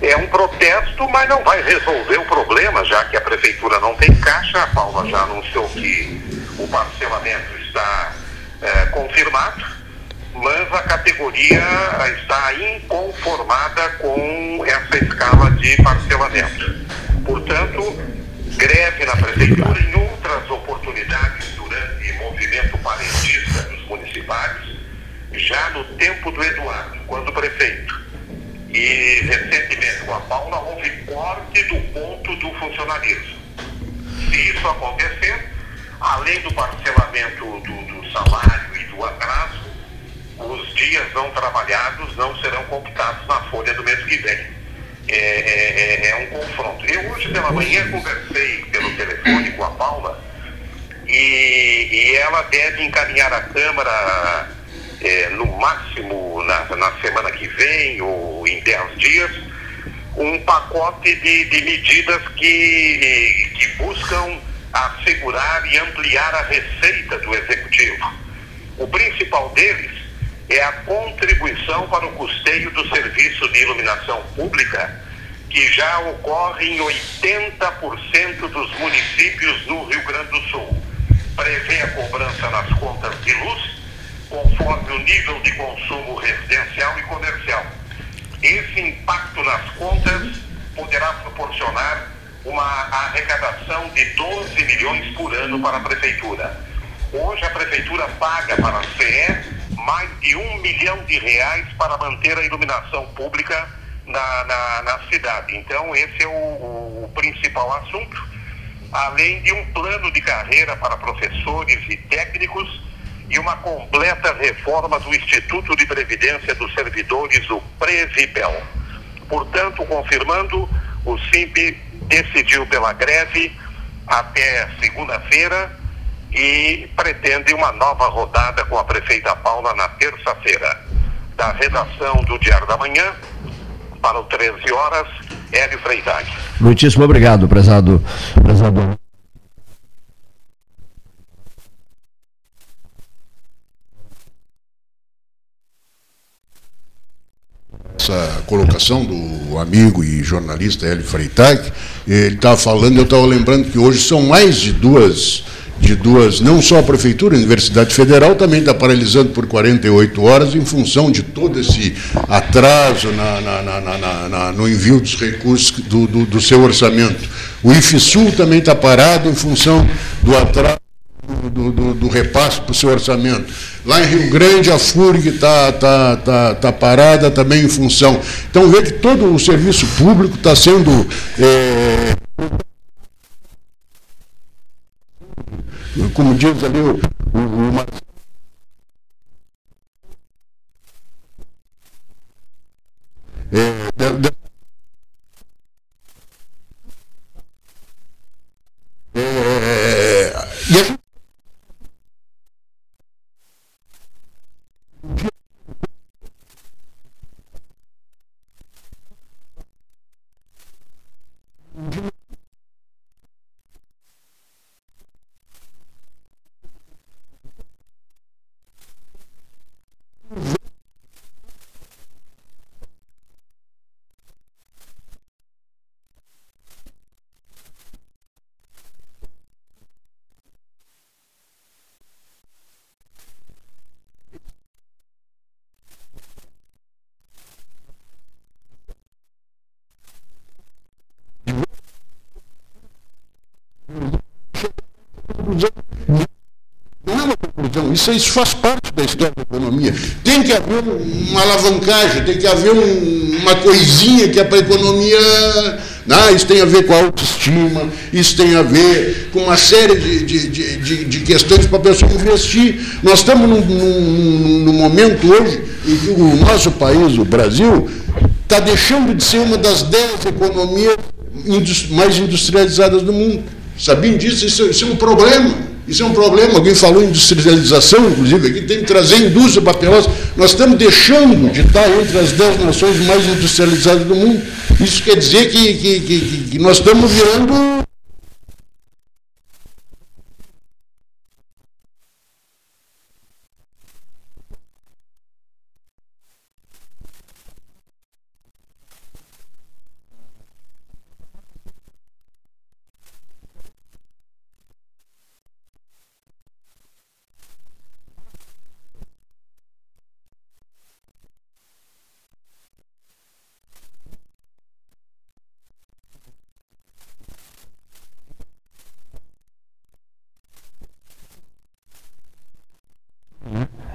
é um protesto, mas não vai resolver o problema, já que a prefeitura não tem caixa. A Paula já anunciou que o parcelamento está é, confirmado, mas a categoria está inconformada com essa escala de parcelamento. Portanto, greve na prefeitura em outras oportunidades durante movimento parentista dos municipários, já no tempo do Eduardo, quando prefeito. E recentemente com a Paula houve corte do ponto do funcionalismo. Se isso acontecer, além do parcelamento do, do salário e do atraso, os dias não trabalhados não serão computados na folha do mês que vem. É, é- é- é um confronto. Eu hoje pela manhã conversei pelo telefone com a Paula e, e ela deve encaminhar à Câmara é, no máximo na, na semana que vem ou em 10 dias um pacote de, de medidas que, que buscam assegurar e ampliar a receita do Executivo. O principal deles é a contribuição para o custeio do serviço de iluminação pública, que já ocorre em 80% dos municípios do Rio Grande do Sul. Prevê a cobrança nas contas de luz, conforme o nível de consumo residencial e comercial. Esse impacto nas contas poderá proporcionar uma arrecadação de 12 milhões por ano para a Prefeitura. Hoje a Prefeitura paga para a CE mais de um milhão de reais para manter a iluminação pública na, na, na cidade. Então esse é o, o- principal assunto, além de um plano de carreira para professores e técnicos e uma completa reforma do Instituto de Previdência dos Servidores, o Previbel. Portanto, confirmando, o SIMP decidiu pela greve até segunda-feira e pretende uma nova rodada com a prefeita Paula na terça-feira. Da redação do Diário da Manhã, para o 13 horas, Hélio Freitag. Muitíssimo obrigado, prezado. prezado. essa colocação do amigo e jornalista Hélio Freitag, ele estava falando, eu estava lembrando que hoje são mais de duas, de duas, não só a Prefeitura, a Universidade Federal também está paralisando por 48 horas em função de todo esse atraso na- na- na- no envio dos recursos do, do- do seu orçamento. O IFSUL também está parado em função do atraso do, do- do repasse para o seu orçamento. Lá em Rio Grande, a FURG está tá, tá, tá parada também em função. Então, vê que todo o serviço público está sendo. é, como diz ali o, o, o Mar- é, da- da- é, e a gente Não é uma conclusão, isso, isso faz parte da história da economia. Tem que haver um- uma alavancagem, tem que haver um- uma coisinha que é para a economia. Ah, isso tem a ver com a autoestima, isso tem a ver com uma série de, de, de, de- questões para a pessoa investir. Nós estamos num, num- num- momento hoje em que o nosso país, o Brasil, está deixando de ser uma das dez economias mais industrializadas do mundo. Sabiam disso? Isso, isso é um problema. Isso é um problema. Alguém falou industrialização, inclusive, aqui tem que trazer indústria para Pelotas. Nós estamos deixando de estar entre as dez nações mais industrializadas do mundo. Isso quer dizer que, que, que- que nós estamos virando.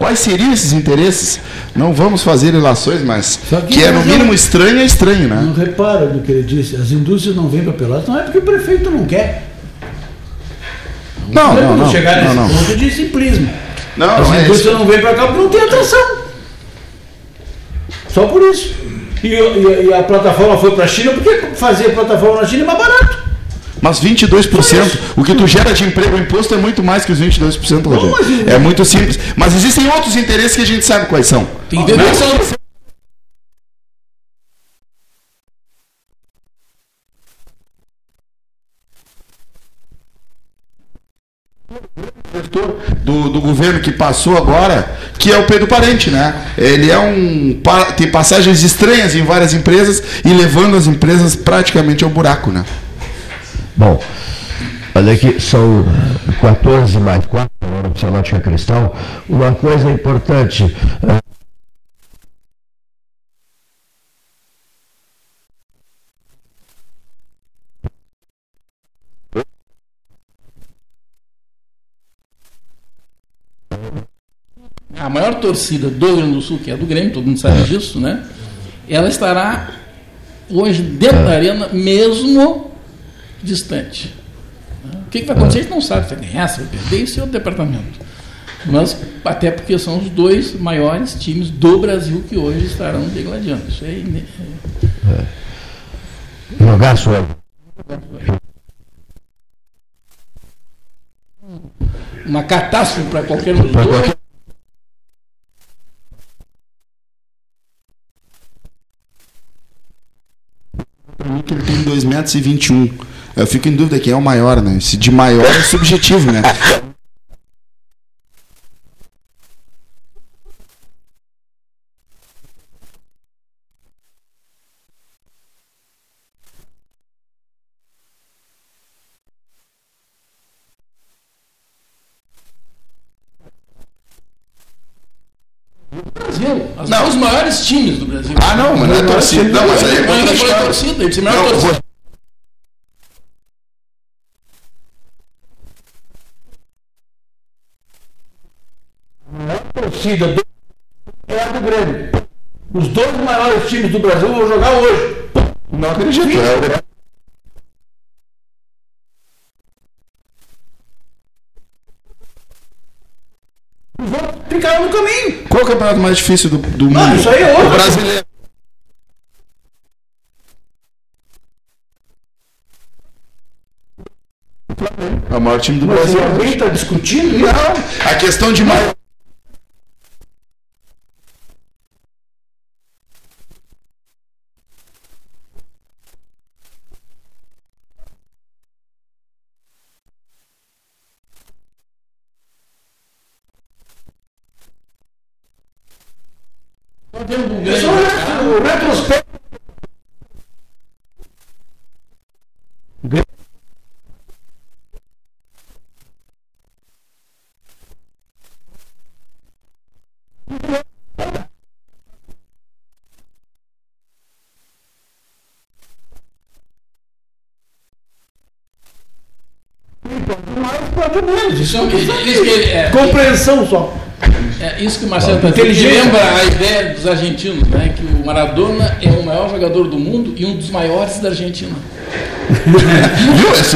Quais seriam esses interesses? Não vamos fazer relações, mas Só que é no não- mínimo estranho, é estranho, né? Não repara no que ele disse. As indústrias não vêm para Pelotas, não é porque o prefeito não quer. Não, não, podemos não. chegar não, nesse não. ponto de simplismo. Não, As não é indústrias isso. não vêm para cá porque não tem atração. Só por isso. E, e- e a plataforma foi para a China, porque fazer plataforma na China é mais barato. Mas 22%, o que tu gera de emprego, o imposto é muito mais que os 22%, Rogério. mas- É muito simples. Mas existem outros interesses que a gente sabe quais são. Tem são. do, do governo que passou agora, que é o Pedro Parente, né? Ele é um. tem passagens estranhas em várias empresas e levando as empresas praticamente ao buraco, né? Bom, olha aqui, são 14 mais 4, hora oficial Náutica Cristal. Uma coisa importante. eh, A maior torcida do Rio Grande do Sul, que é do Grêmio, todo mundo sabe disso, né? Ela estará hoje dentro da arena, mesmo distante. O que, vai acontecer? A gente não sabe se vai ganhar, se vai perder, isso é outro departamento. Mas, até porque são os dois maiores times do Brasil que hoje estarão degladiando. Isso é ine- jogar sua. uma catástrofe para qualquer um dos dois. Que ele tem 2,21 metros. e 21. Eu fico em dúvida quem é o maior, né? Se de maior é subjetivo, né? Brasil. Os Não. dois maiores times do Brasil. Ah, não, mas não é torcida. Não, mas aí é outra falei história. torcida, ele disse maior Não, torcida. Torcida do é a do Grêmio. Os dois maiores times do Brasil vão jogar hoje. Não acredito. É, Vão ficar no caminho. Qual é o campeonato mais difícil do, do Não, mundo? isso aí é outro. O brasileiro. É o maior time do Mas Brasil. alguém está discutindo? Não, a questão de maior. Só dentro do É só Grêmio. o retrospecto. Mais pode que ele- é, Compreensão só. É isso que o Marcelo está dizendo. lembra a ideia dos argentinos, né? Que o Maradona é o maior jogador do mundo e um dos maiores da Argentina. Viu? Esse-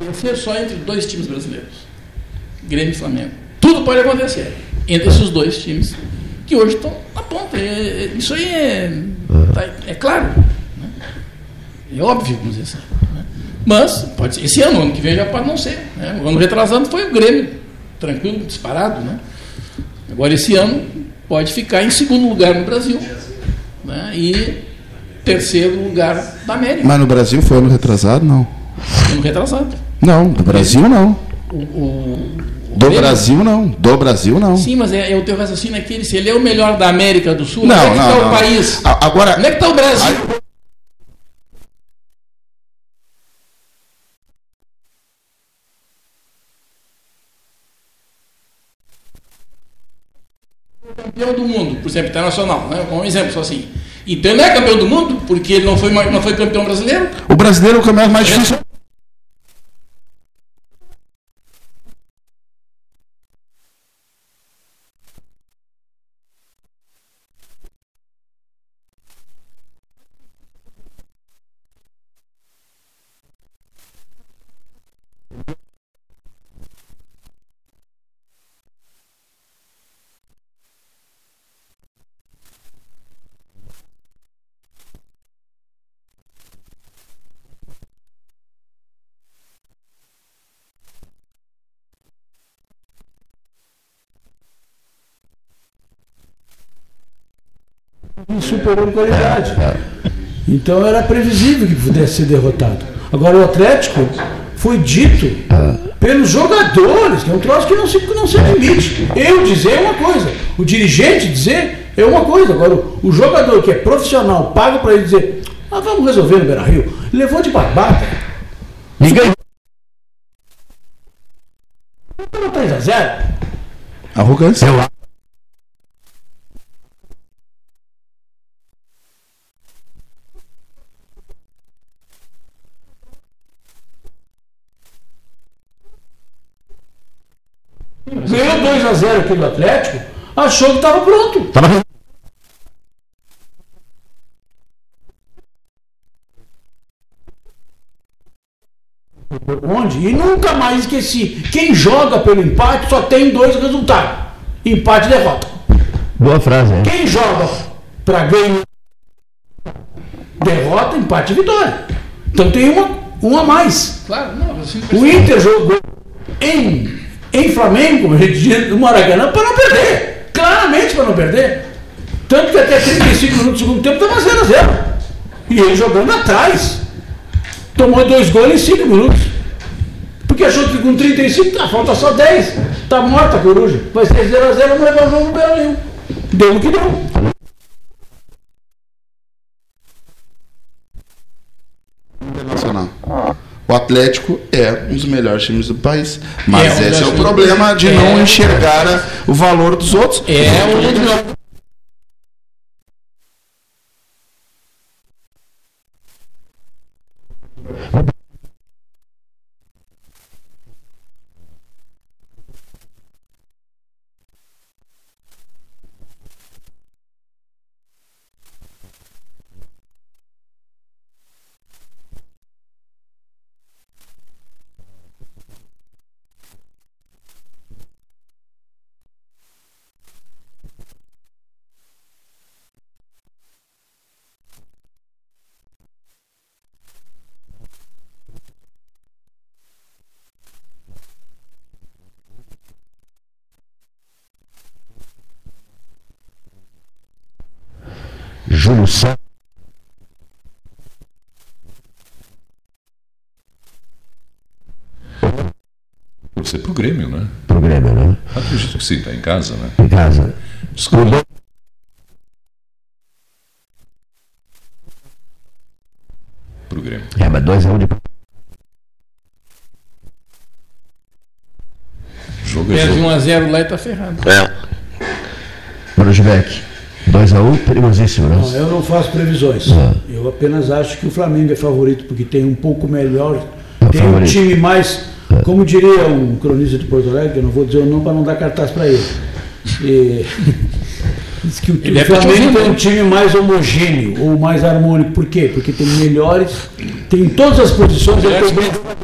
Vencer só entre dois times brasileiros. Grêmio e Flamengo. Tudo pode acontecer entre esses dois times que hoje estão na ponta. É- é- isso aí é, tá- é claro. né? É óbvio, vamos dizer assim. né? Mas, pode ser, esse ano, ano que vem já pode não ser. né? O ano retrasado foi o Grêmio, tranquilo, disparado. Né? Agora, esse ano, pode ficar em segundo lugar no Brasil né? e terceiro lugar da América, Mas no Brasil foi ano retrasado? Não. ano retrasado. Não, do Brasil não. O- o Do Grêmio- Brasil não. Do Brasil não. Sim, mas é, é o teu raciocínio aquele. Se ele é o melhor da América do Sul, Não, onde é que não, está não. o país? A- Agora, Onde é que está o Brasil? Campeão do mundo, por exemplo, internacional, né? um exemplo, só assim. Então ele não é campeão do mundo porque ele não foi, não foi campeão brasileiro? o brasileiro é o campeonato mais difícil. Superou em qualidade. Então era previsível que pudesse ser derrotado. Agora o Atlético foi dito pelos jogadores, que é um troço que não se, não se admite. Eu dizer é uma coisa, o dirigente dizer é uma coisa. Agora, o, jogador que é profissional, paga para ele dizer, ah, vamos resolver no Beira Rio, levou de barbata. Ninguém. Superou 3 a 0 Arrogância. Eu acho. Ganhou 2 a 0 aqui do Atlético, achou que estava pronto. Tava Onde? E nunca mais esqueci. Quem joga pelo empate só tem dois resultados: empate e derrota. Boa frase, hein? Quem joga para ganhar, derrota, empate e vitória. Então tem uma, um a mais. Claro, não, assim, O Inter jogou em, em Flamengo, no Maracanã, para não perder. Claramente para não perder. Tanto que até 35 minutos do segundo tempo estava 0 a 0 E ele jogando atrás. Tomou dois gols em 5 minutos. Porque achou que com 35, tá, falta só 10. Tá morta a coruja. Vai ser 0 a 0 vamos levar o jogo Rio. Deu no que deu. Internacional. O Atlético é um dos melhores times do país. Mas É um esse é o problema de é. não enxergar o valor dos outros. É um dos melhores. Júlio Santos. Você pro Grêmio, né? Pro Grêmio, né? Acredito que sim, tá em casa, né? Em casa. Desculpa. Pro Grêmio. É, mas 2x1 de. Jogo é Perde jogo. 1 a 0 lá e tá ferrado. É. Mano Givec. 2x1, perigosíssimo, né? Não, eu não faço previsões. Eu apenas acho que o Flamengo é favorito porque tem um pouco melhor, É tem um favorito. time mais, como diria um cronista de Porto Alegre, eu não vou dizer o nome para não dar cartaz para ele. E, diz que o, Ele o é Flamengo ouvir, tem um time mais homogêneo ou mais harmônico. Por quê? Porque tem melhores, tem em todas as posições. ele tem bons jogadores.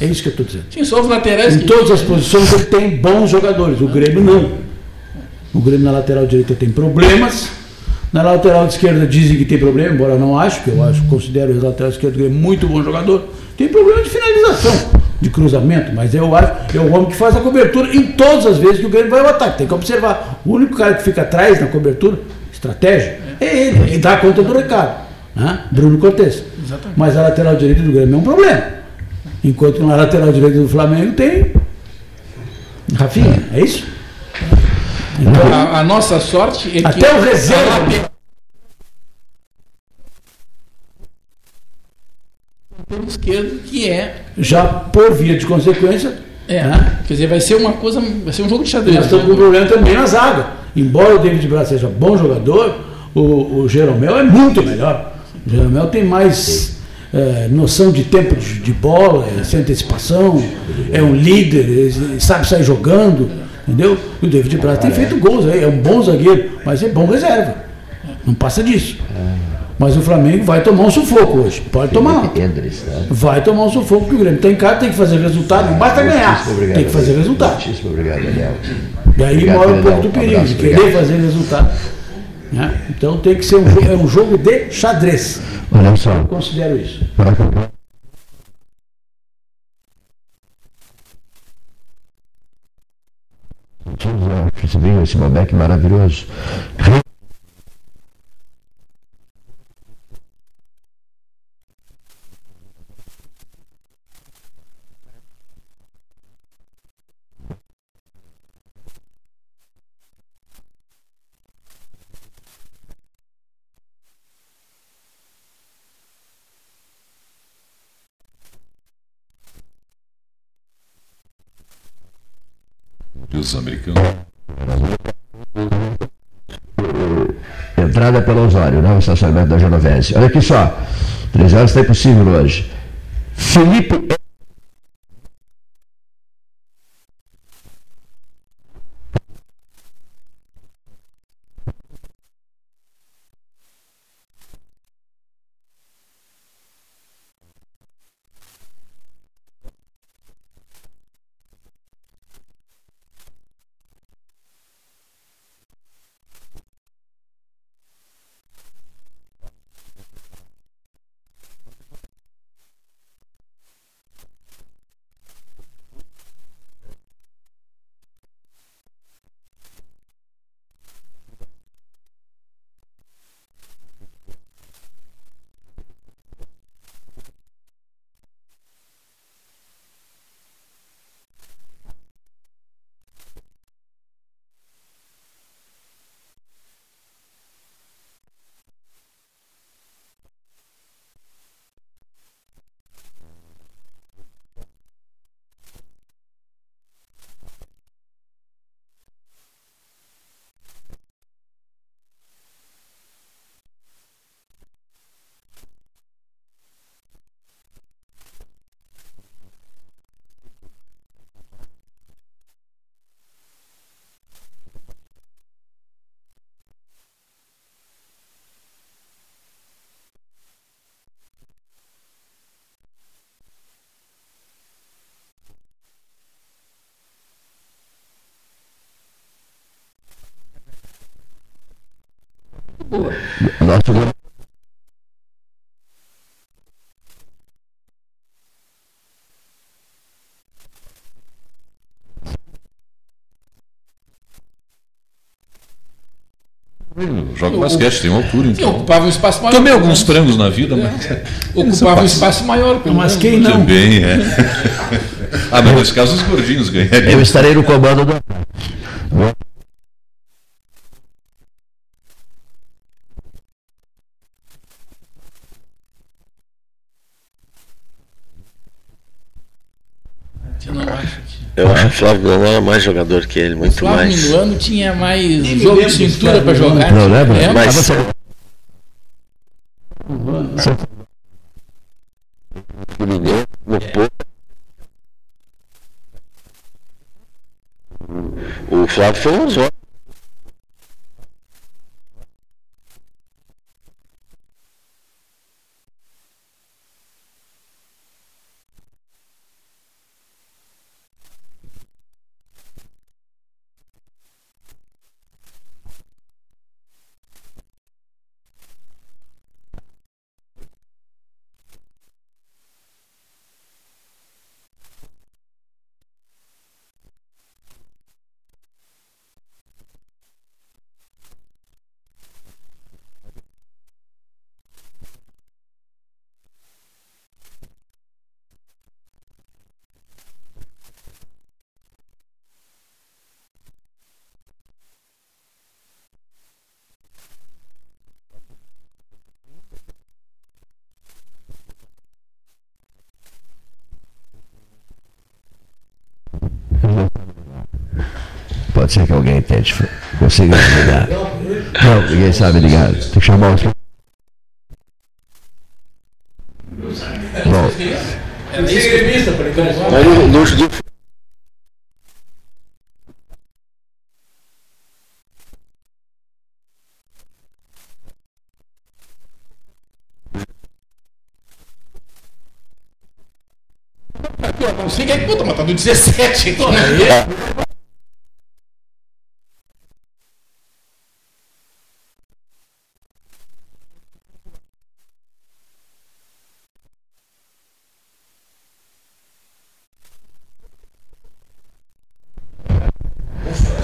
É isso que eu estou dizendo. Tinha só os laterais Em que. todas as posições ele tem bons jogadores. O Grêmio não. O Grêmio na lateral direita tem problemas. Na lateral esquerda dizem que tem problema, embora eu não acho, porque eu acho, considero o lateral esquerdo do Grêmio muito bom jogador. Tem problema de finalização, de cruzamento, mas eu acho, é o homem que faz a cobertura em todas as vezes que o Grêmio vai ao ataque. Tem que observar. O único cara que fica atrás na cobertura, estratégia, é ele. Ele dá conta do recado. Né? Bruno Cortes. Mas a lateral direita do Grêmio é um problema. Enquanto na lateral direita do Flamengo tem Rafinha, é isso? Então, A, a nossa sorte é que. Até o reserva. pelo esquerdo, que é. já por via de consequência, É. né? Quer dizer, vai ser uma coisa. Vai ser um jogo de xadrez. nós estamos com um problema também na zaga. Embora o David Braz seja bom jogador, o, o Jeromel é muito melhor. O Jeromel tem mais eh, noção de tempo de, de bola, é, sem antecipação, é um líder, ele sabe sair jogando, entendeu? E o David Braz tem feito gols aí, é um bom zagueiro, mas é bom reserva. Não passa disso. Mas o Flamengo vai tomar um sufoco hoje. Pode tomar. Endres, né? Vai tomar um sufoco que o Grêmio tem cara, tem que fazer resultado, não basta ganhar. Muitíssimo obrigado, Tem que fazer resultado. Muitíssimo obrigado, Daniel. E aí Obrigado, mora um pouco do perigo, de querer fazer resultado. né? Então tem que ser um jogo, é um jogo de xadrez. Olha só. Eu considero isso. esse Malbec maravilhoso. dos. Entrada pelo Osório, né? O estacionamento da Genovese. Olha aqui só. Três horas está impossível hoje. Felipe. Joga basquete, tem uma altura, então. ocupava um espaço maior. Tomei alguns menos. frangos na vida, mas. Ocupava um espaço maior. pelo Mas quem não? Também, é. ah, mas nesse caso os gordinhos ganhariam. Eu estarei no comando do. Eu não acho que. Eu acho que o Flávio Minuano é mais jogador que ele, muito Flávio mais. Minuano tinha mais me jogo de cintura Flávio para jogar. Não lembra? É, Mas- no Porto. O Flávio foi um zóio. Pode ser que alguém tente, consiga ligar. Não, ninguém sabe ligar. Tem que chamar os. Bom, que- não sei quem é que botou, mas tá do 17 aqui. né?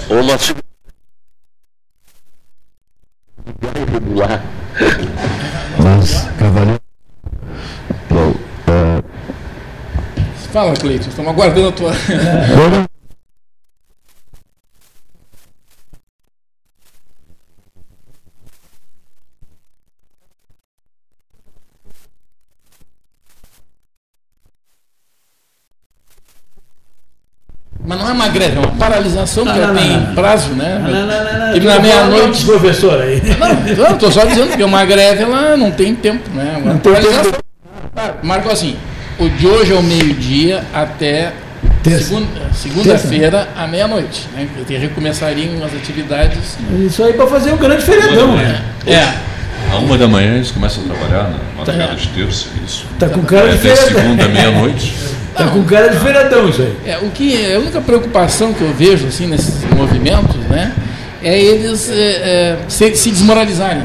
uma su- irregular. mas, Cavaleiro. Bom, é, Fala, Cleiton, estamos aguardando a tua. Mas não é uma greve, é uma paralisação, Não, porque não, tem não. prazo, né? Não, não, não, Tu na meia-noite. professor aí. Não, estou só dizendo que uma greve ela não tem tempo, né? Uma Não tem paralisação. Ah, Marcou assim, o de hoje ao meio-dia até Terça. segun- segunda-feira à meia-noite, né? Que recomeçariam as atividades. Isso aí para fazer um grande feriadão, né? É, A uma da manhã eles começam a trabalhar na madrugada de terça, isso. Tá com cara de Até feriadão. segunda, meia-noite. Tá com cara de feriadão isso aí. É, o que, a única preocupação que eu vejo assim, nesses movimentos né, é eles é, é, se, se desmoralizarem.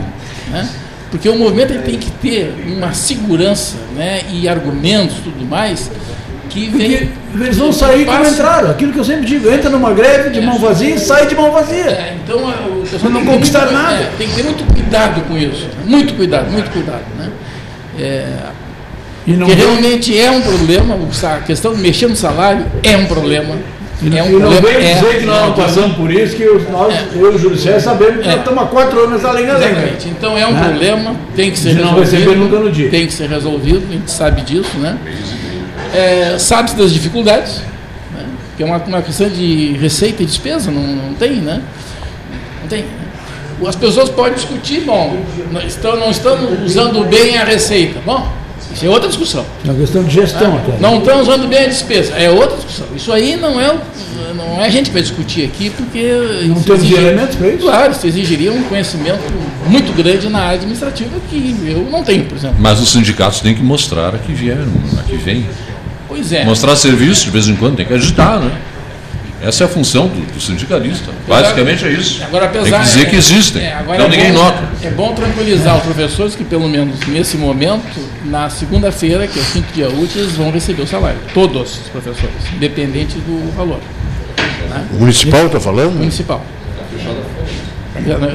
Né? Porque o movimento ele tem que ter uma segurança né, e argumentos tudo mais que vem. Porque eles vão sair como entraram. Aquilo que eu sempre digo, entra numa greve de mão vazia e sai de mão vazia. É, então o pessoal Não que conquistaram muito- nada. é, tem que ter muito cuidado com isso. Muito cuidado, muito cuidado. Né? É, E vem- realmente é um problema, a questão de mexer no salário é um problema. E é um não problema. vem é, dizer que nós não passamos por isso, que nós, eu e o Júlio César sabemos que É. nós estamos há quatro anos nessa lenga-lenga. Exatamente. Então é um Né? problema, tem que ser não resolvido. receber nunca no dia. Tem que ser resolvido, a gente sabe disso, né? É, sabe das dificuldades, né? que é uma, uma questão de receita e despesa, não, não tem, né? Não tem. As pessoas podem discutir, bom, não estão, não estamos usando bem a receita. Bom, isso é outra discussão. É uma questão de gestão até. Não estão usando bem a despesa. É outra discussão. Isso aí não é, não é a gente vai discutir aqui, porque. Não temos exige- elementos para isso? Claro, isso exigiria um conhecimento muito grande na área administrativa que eu não tenho, por exemplo. Mas os sindicatos têm que mostrar a que vieram, a que vem. Pois é. Mostrar serviço de vez em quando, tem que agitar, né? Essa é a função do, do sindicalista. Basicamente é isso. Agora, apesar, tem que dizer é- que existem. é, agora não, é ninguém bom- nota. É bom tranquilizar os professores que, pelo menos nesse momento, na segunda-feira, que é o quinto dia útil, eles vão receber o salário. Todos os professores, independente do valor. né? O municipal está falando? Municipal.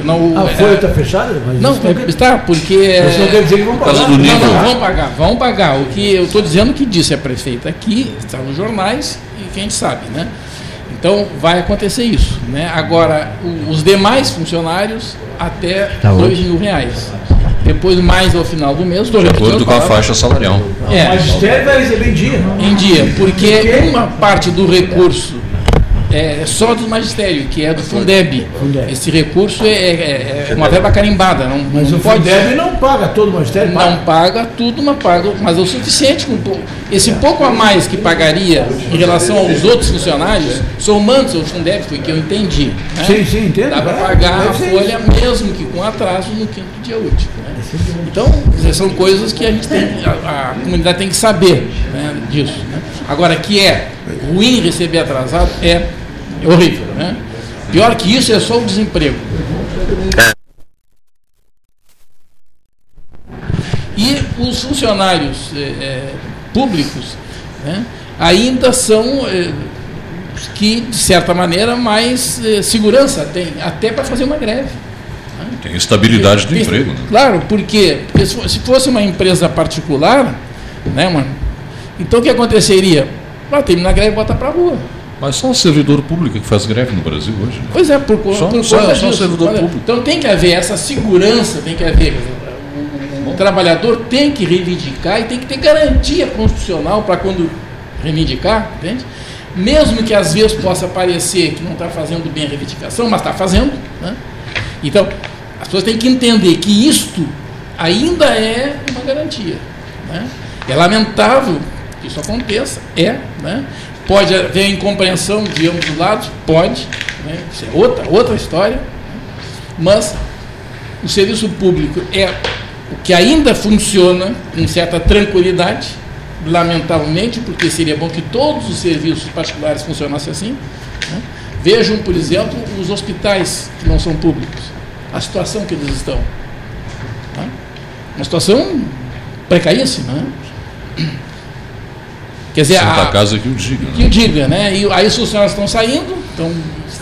Não, A é- folha está fechada? Mas Não, quer- está, porque. Isso não quer dizer que vão pagar. do Não, nível. não, vão pagar, vão pagar. O que eu estou dizendo que disse a prefeita aqui, está nos jornais e quem sabe, né? Então vai acontecer isso. Né? Agora, o- os demais funcionários até Tá dois mil reais. Depois, mais ao final do mês, De acordo com a faixa salarial. O É, magistério vai receber em dia. em dia, porque uma parte do recurso é só do magistério, que é do Fundeb. Fundeb. Esse recurso é, é- é uma verba carimbada, não, Mas não o pode FUDEB não paga todo o magistério. paga. não paga tudo, mas paga, mas é o suficiente. Esse pouco a mais que pagaria em relação aos outros funcionários, somando o Fundeb, foi o que eu entendi. né? Sim, sim, entendo. Dá para É, pagar a folha mesmo que com atraso no quinto dia útil. né? Então, quer dizer, são coisas que a gente tem, a, a comunidade tem que saber né, disso. né? Agora, que é ruim receber atrasado, é horrível. Né? Pior que isso é só o desemprego. E os funcionários eh, eh, públicos né, ainda são eh, que, de certa maneira, mais eh, segurança tem, até para fazer uma greve. Tem estabilidade do Tem- emprego. Né? Claro, por quê? Porque se fo- se fosse uma empresa particular, né, mano, então o que aconteceria? Ah, termina a greve e bota para rua. Mas só o servidor público que faz greve no Brasil hoje. né? Pois é, por, co- Só- por só- conta só disso. servidor Olha, público. Então tem que haver essa segurança, tem que haver. O, o trabalhador tem que reivindicar e tem que ter garantia constitucional para quando reivindicar, entende? Mesmo que às vezes possa parecer que não está fazendo bem a reivindicação, mas está fazendo. Né? Então, as pessoas têm que entender que isto ainda é uma garantia. Né? É lamentável que isso aconteça, é. Né? Pode haver incompreensão de ambos os lados, pode. Né? Isso é outra, outra história. Mas o serviço público é o que ainda funciona com certa tranquilidade, lamentavelmente, porque seria bom que todos os serviços particulares funcionassem assim. né? Vejam, por exemplo, os hospitais que não são públicos, a situação que eles estão. né? Uma situação precaríssima. Né? Quer dizer, Santa a, Casa que o diga. que Né? o diga, né? E aí os funcionários estão saindo, estão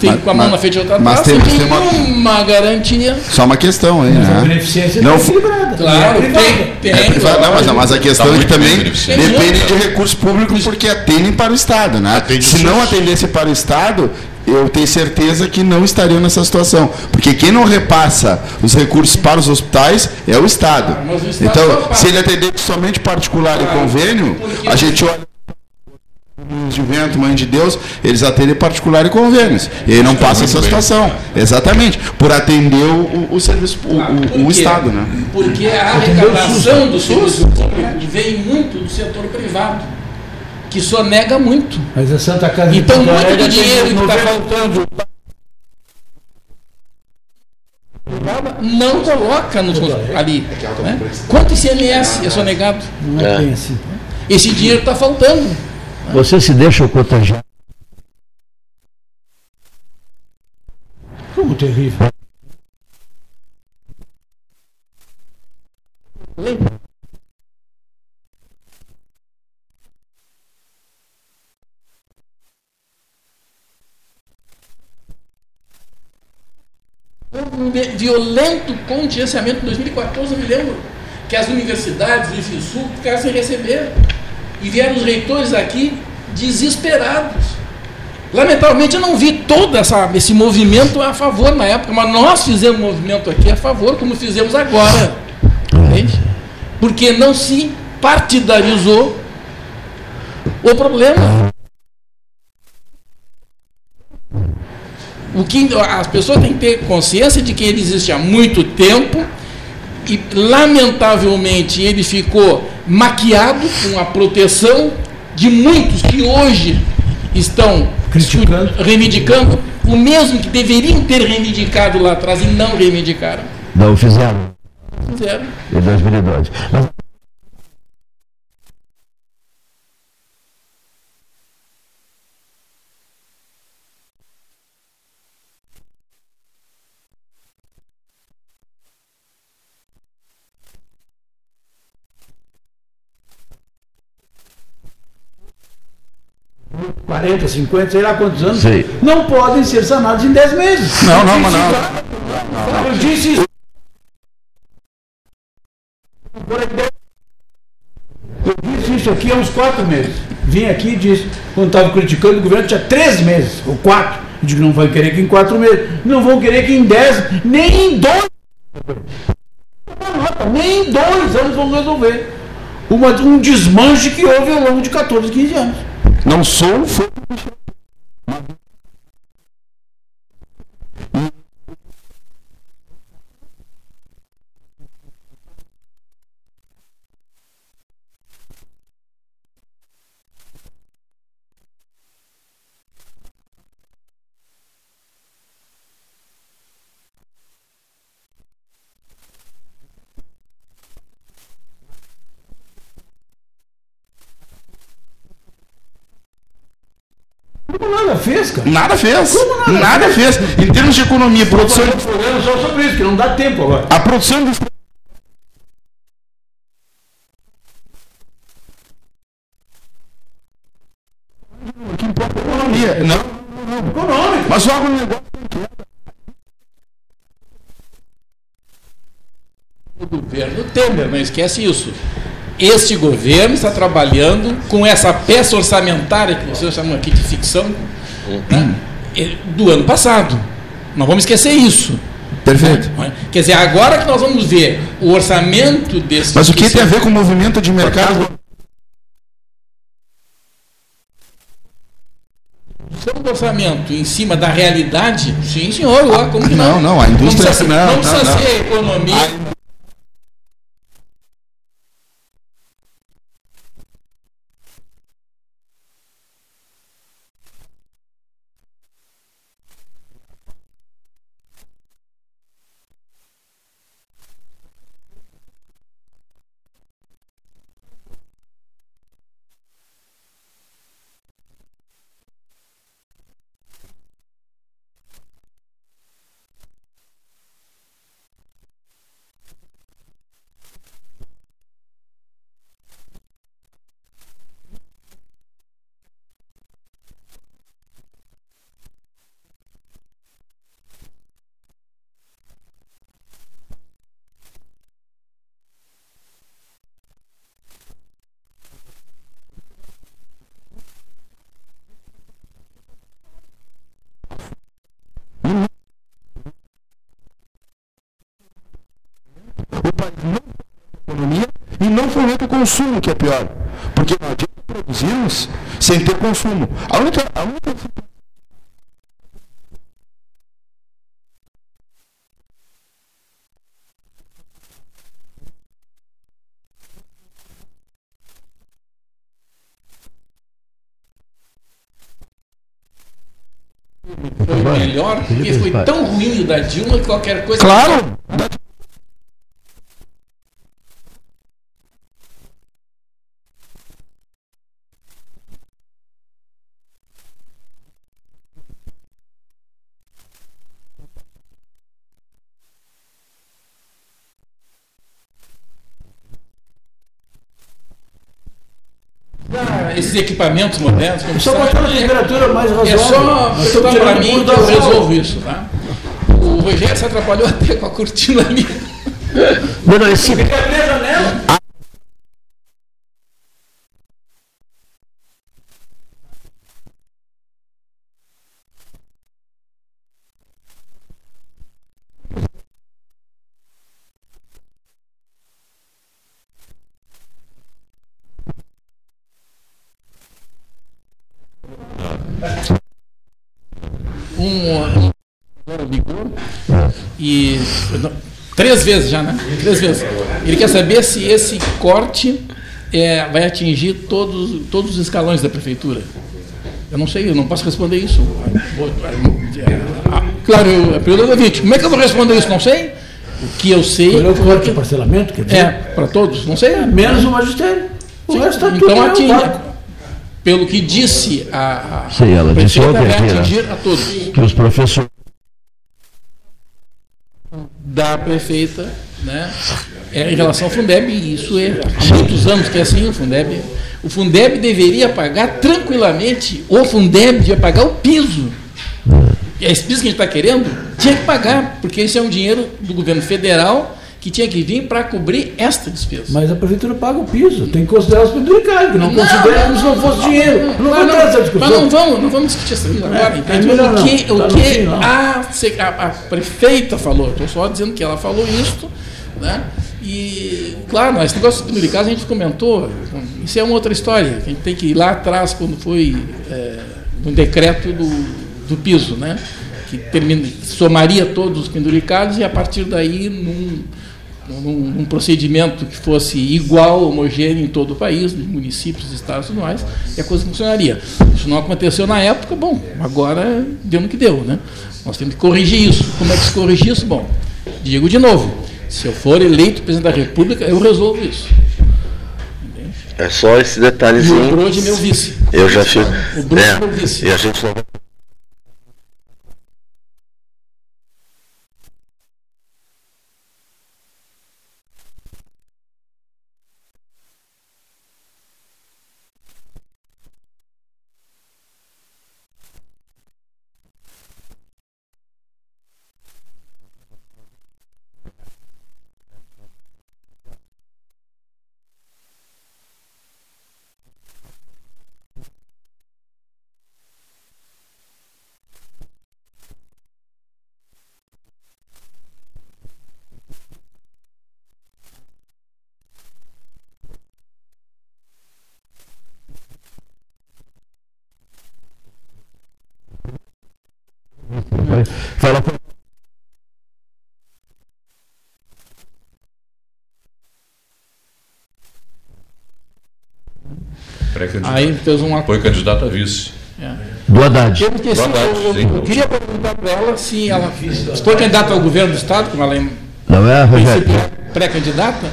tem Mas- com a mão mas- na frente e outra mas atrás, tem- tem uma- nenhuma garantia. Só uma questão aí, Mas a né? beneficência Não não fu- equilibrada. Claro, É tem, tem. É privado, não, mas, mas a questão Tá é que muito também depende de recurso público porque atendem para o Estado, né? Atende Se não atendesse para o Estado, eu tenho certeza que não estariam nessa situação. Porque quem não repassa os recursos para os hospitais é o Estado. Ah, o Estado Então, se ele atender somente particular e Claro, convênio, a gente olha de vento, mãe de Deus, eles atendem particular e convênios. E aí não passa essa situação. Exatamente. Por atender o, o serviço, o, o- o quê? Estado, né? Porque a arrecadação do serviço público vem muito do setor privado, que sonega muito. Mas a Santa Casa Então, muito do dinheiro que está 90 faltando não coloca nos, ali. né? Quanto ICMS é sonegado? Não é assim. Esse dinheiro está faltando. Você se deixa contagiar. Como terrível. um vi- violento contingenciamento em 2014, eu me lembro que as universidades do IFSUL ficaram sem receber. E vieram os reitores aqui desesperados. Lamentavelmente eu não vi todo essa, esse movimento a favor na época, mas nós fizemos movimento aqui a favor, como fizemos agora. Entende? Porque não se partidarizou o problema. O que as pessoas têm que ter consciência de que ele existe há muito tempo e, lamentavelmente, ele ficou maquiado com a proteção de muitos que hoje estão Criticando. reivindicando o mesmo que deveriam ter reivindicado lá atrás e não reivindicaram. Não fizeram Fizeram. em 2012. Mas Quatro 40, 50, sei lá quantos anos, Sim. não podem ser sanados em 10 meses. Não, não, mas não. isso- Eu disse isso. Eu disse isso aqui há uns 4 meses. Vim aqui e disse, quando estava criticando o governo, tinha 3 meses, ou 4. Eu digo, não vai querer que em 4 meses. Não vão querer que em 10, nem em 2. Nem em 2 anos vão resolver. Uma- um desmanche que houve ao longo de 14, 15 anos. Não sou um fã. Como nada fez, cara. Nada fez. Como nada Nada fez. Em termos de economia, produção. Um programa só sobre isso, que não dá tempo agora. A produção de O que importa é a economia. Não, Econômico. mas só um negócio. O governo Temer, não esquece isso. Este governo está trabalhando com essa peça orçamentária que vocês chamam aqui de ficção né, eh, do ano passado. Não vamos esquecer isso. Perfeito. é? Quer dizer, agora que nós vamos ver o orçamento desse. Mas o que tem a ver com o movimento de mercado? Do orçamento em cima da realidade? Sim, senhor. como que não? Não, não, a indústria- Não precisa, não, não precisa não. ser economia. O país não fomenta a economia e não fomenta o consumo, que é pior. Porque não adianta produzimos sem ter consumo. A única, a única Foi melhor, porque foi tão ruim o da Dilma que qualquer coisa. Claro! Ah, Esses equipamentos modernos, como Só sabe, botar uma temperatura mais razoável. É só para mim que eu resolvo isso, tá? O Rogério se atrapalhou até com a cortina ali. Não, não, esse, Fica abrir a janela. Um agora ligou e não, três vezes já, né? Três vezes. Ele quer saber se esse corte é, vai atingir todos, todos os escalões da prefeitura. Eu não sei, eu não posso responder isso. Vou- ah, Claro, eu, a pergunta é do ouvinte, como é que eu vou responder isso? Não sei. O que eu sei. Olhou o corte de parcelamento, quer dizer? É, para todos, não sei. Menos o magistério. O Sim, resto tá tudo então atinge. Pelo que disse a, a Sim, ela disse ontem né? atingir a todos. que os professores. Da prefeita, né, é, em relação ao Fundeb, e isso é há muitos anos que é assim, o Fundeb, o Fundeb deveria pagar tranquilamente, o Fundeb devia pagar o piso. E esse piso que a gente está querendo, tinha que pagar, porque esse é um dinheiro do governo federal que tinha que vir para cobrir esta despesa. Mas a prefeitura paga o piso, tem que considerar os penduricários, que não, Não, considera como se não fosse dinheiro. não, Não, não- essa discussão. Mas não vamos, não vamos discutir isso agora, É, entende? é o que, o Tá que fim, a, a- prefeita falou, estou só dizendo que ela falou isso, né? E, claro, esse negócio do penduricado a gente comentou, isso é uma outra história, a gente tem que ir lá atrás, quando foi é, no decreto do, do piso, né? Que termina, somaria todos os penduricados e a partir daí, num, num, num procedimento que fosse igual, homogêneo em todo o país, nos municípios, estados e tudo mais, e a coisa funcionaria. Isso não aconteceu na época, bom, agora deu no que deu, né? Nós temos que corrigir isso. Como é que se corrige isso? Bom, digo de novo, se eu for eleito presidente da República, eu resolvo isso. É só esse E o detalhezinho. Brode meu vice. Eu já fico. O Brode é meu vice. e a gente não vai. Fala Pré-candidato. Aí fez um Foi candidato a vice. É. do Haddad. Eu, esqueci, Do Haddad, eu- eu- sim. eu queria perguntar para ela se ela se foi candidata ao governo do Estado, como ela é Não é, pré-candidata,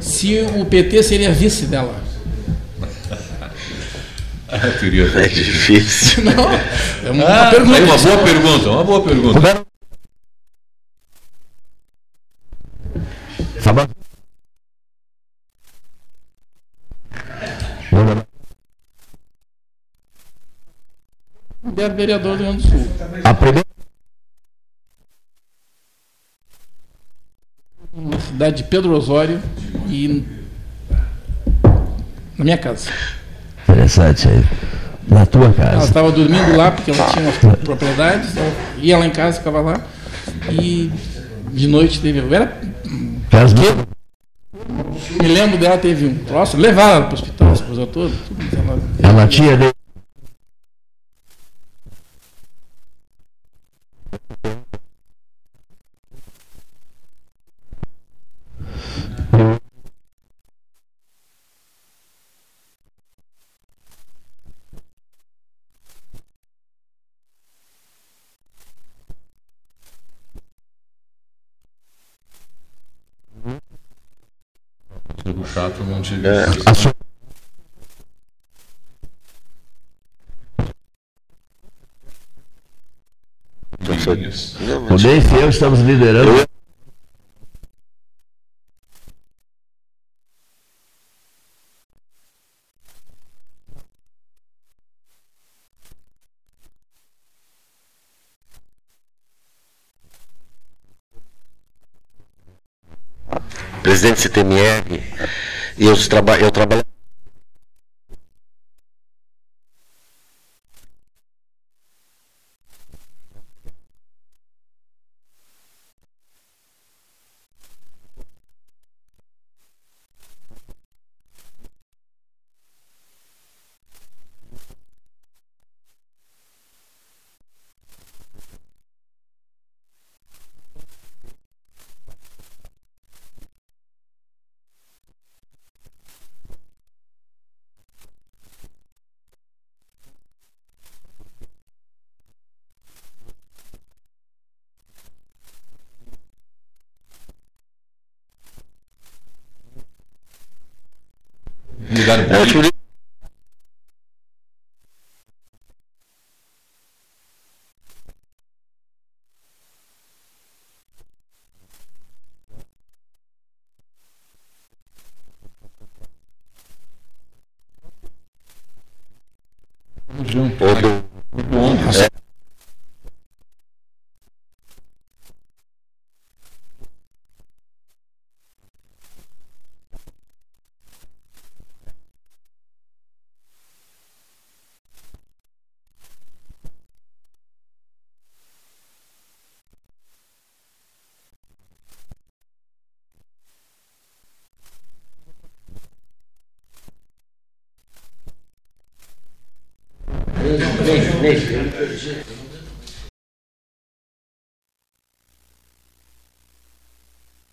se o PT seria vice dela. Eu queria É difícil. Não, é uma, Ah, pergunta. aí uma boa pergunta, uma boa pergunta. Fala- de é vereador do Rio Grande do Sul. A primeira... Na cidade de Pedro Osório e na minha casa. Interessante aí. Na tua casa. Ela estava dormindo lá porque ela tinha umas propriedades, né? ia lá em casa, ficava lá. E de noite teve. Era. Casa me lembro dela, teve um troço, levaram ela para o hospital, a esposa toda. Tudo, ela, ela tinha de... né? A. O e eu estamos liderando. presidente CTMR, eu, traba eu trabalho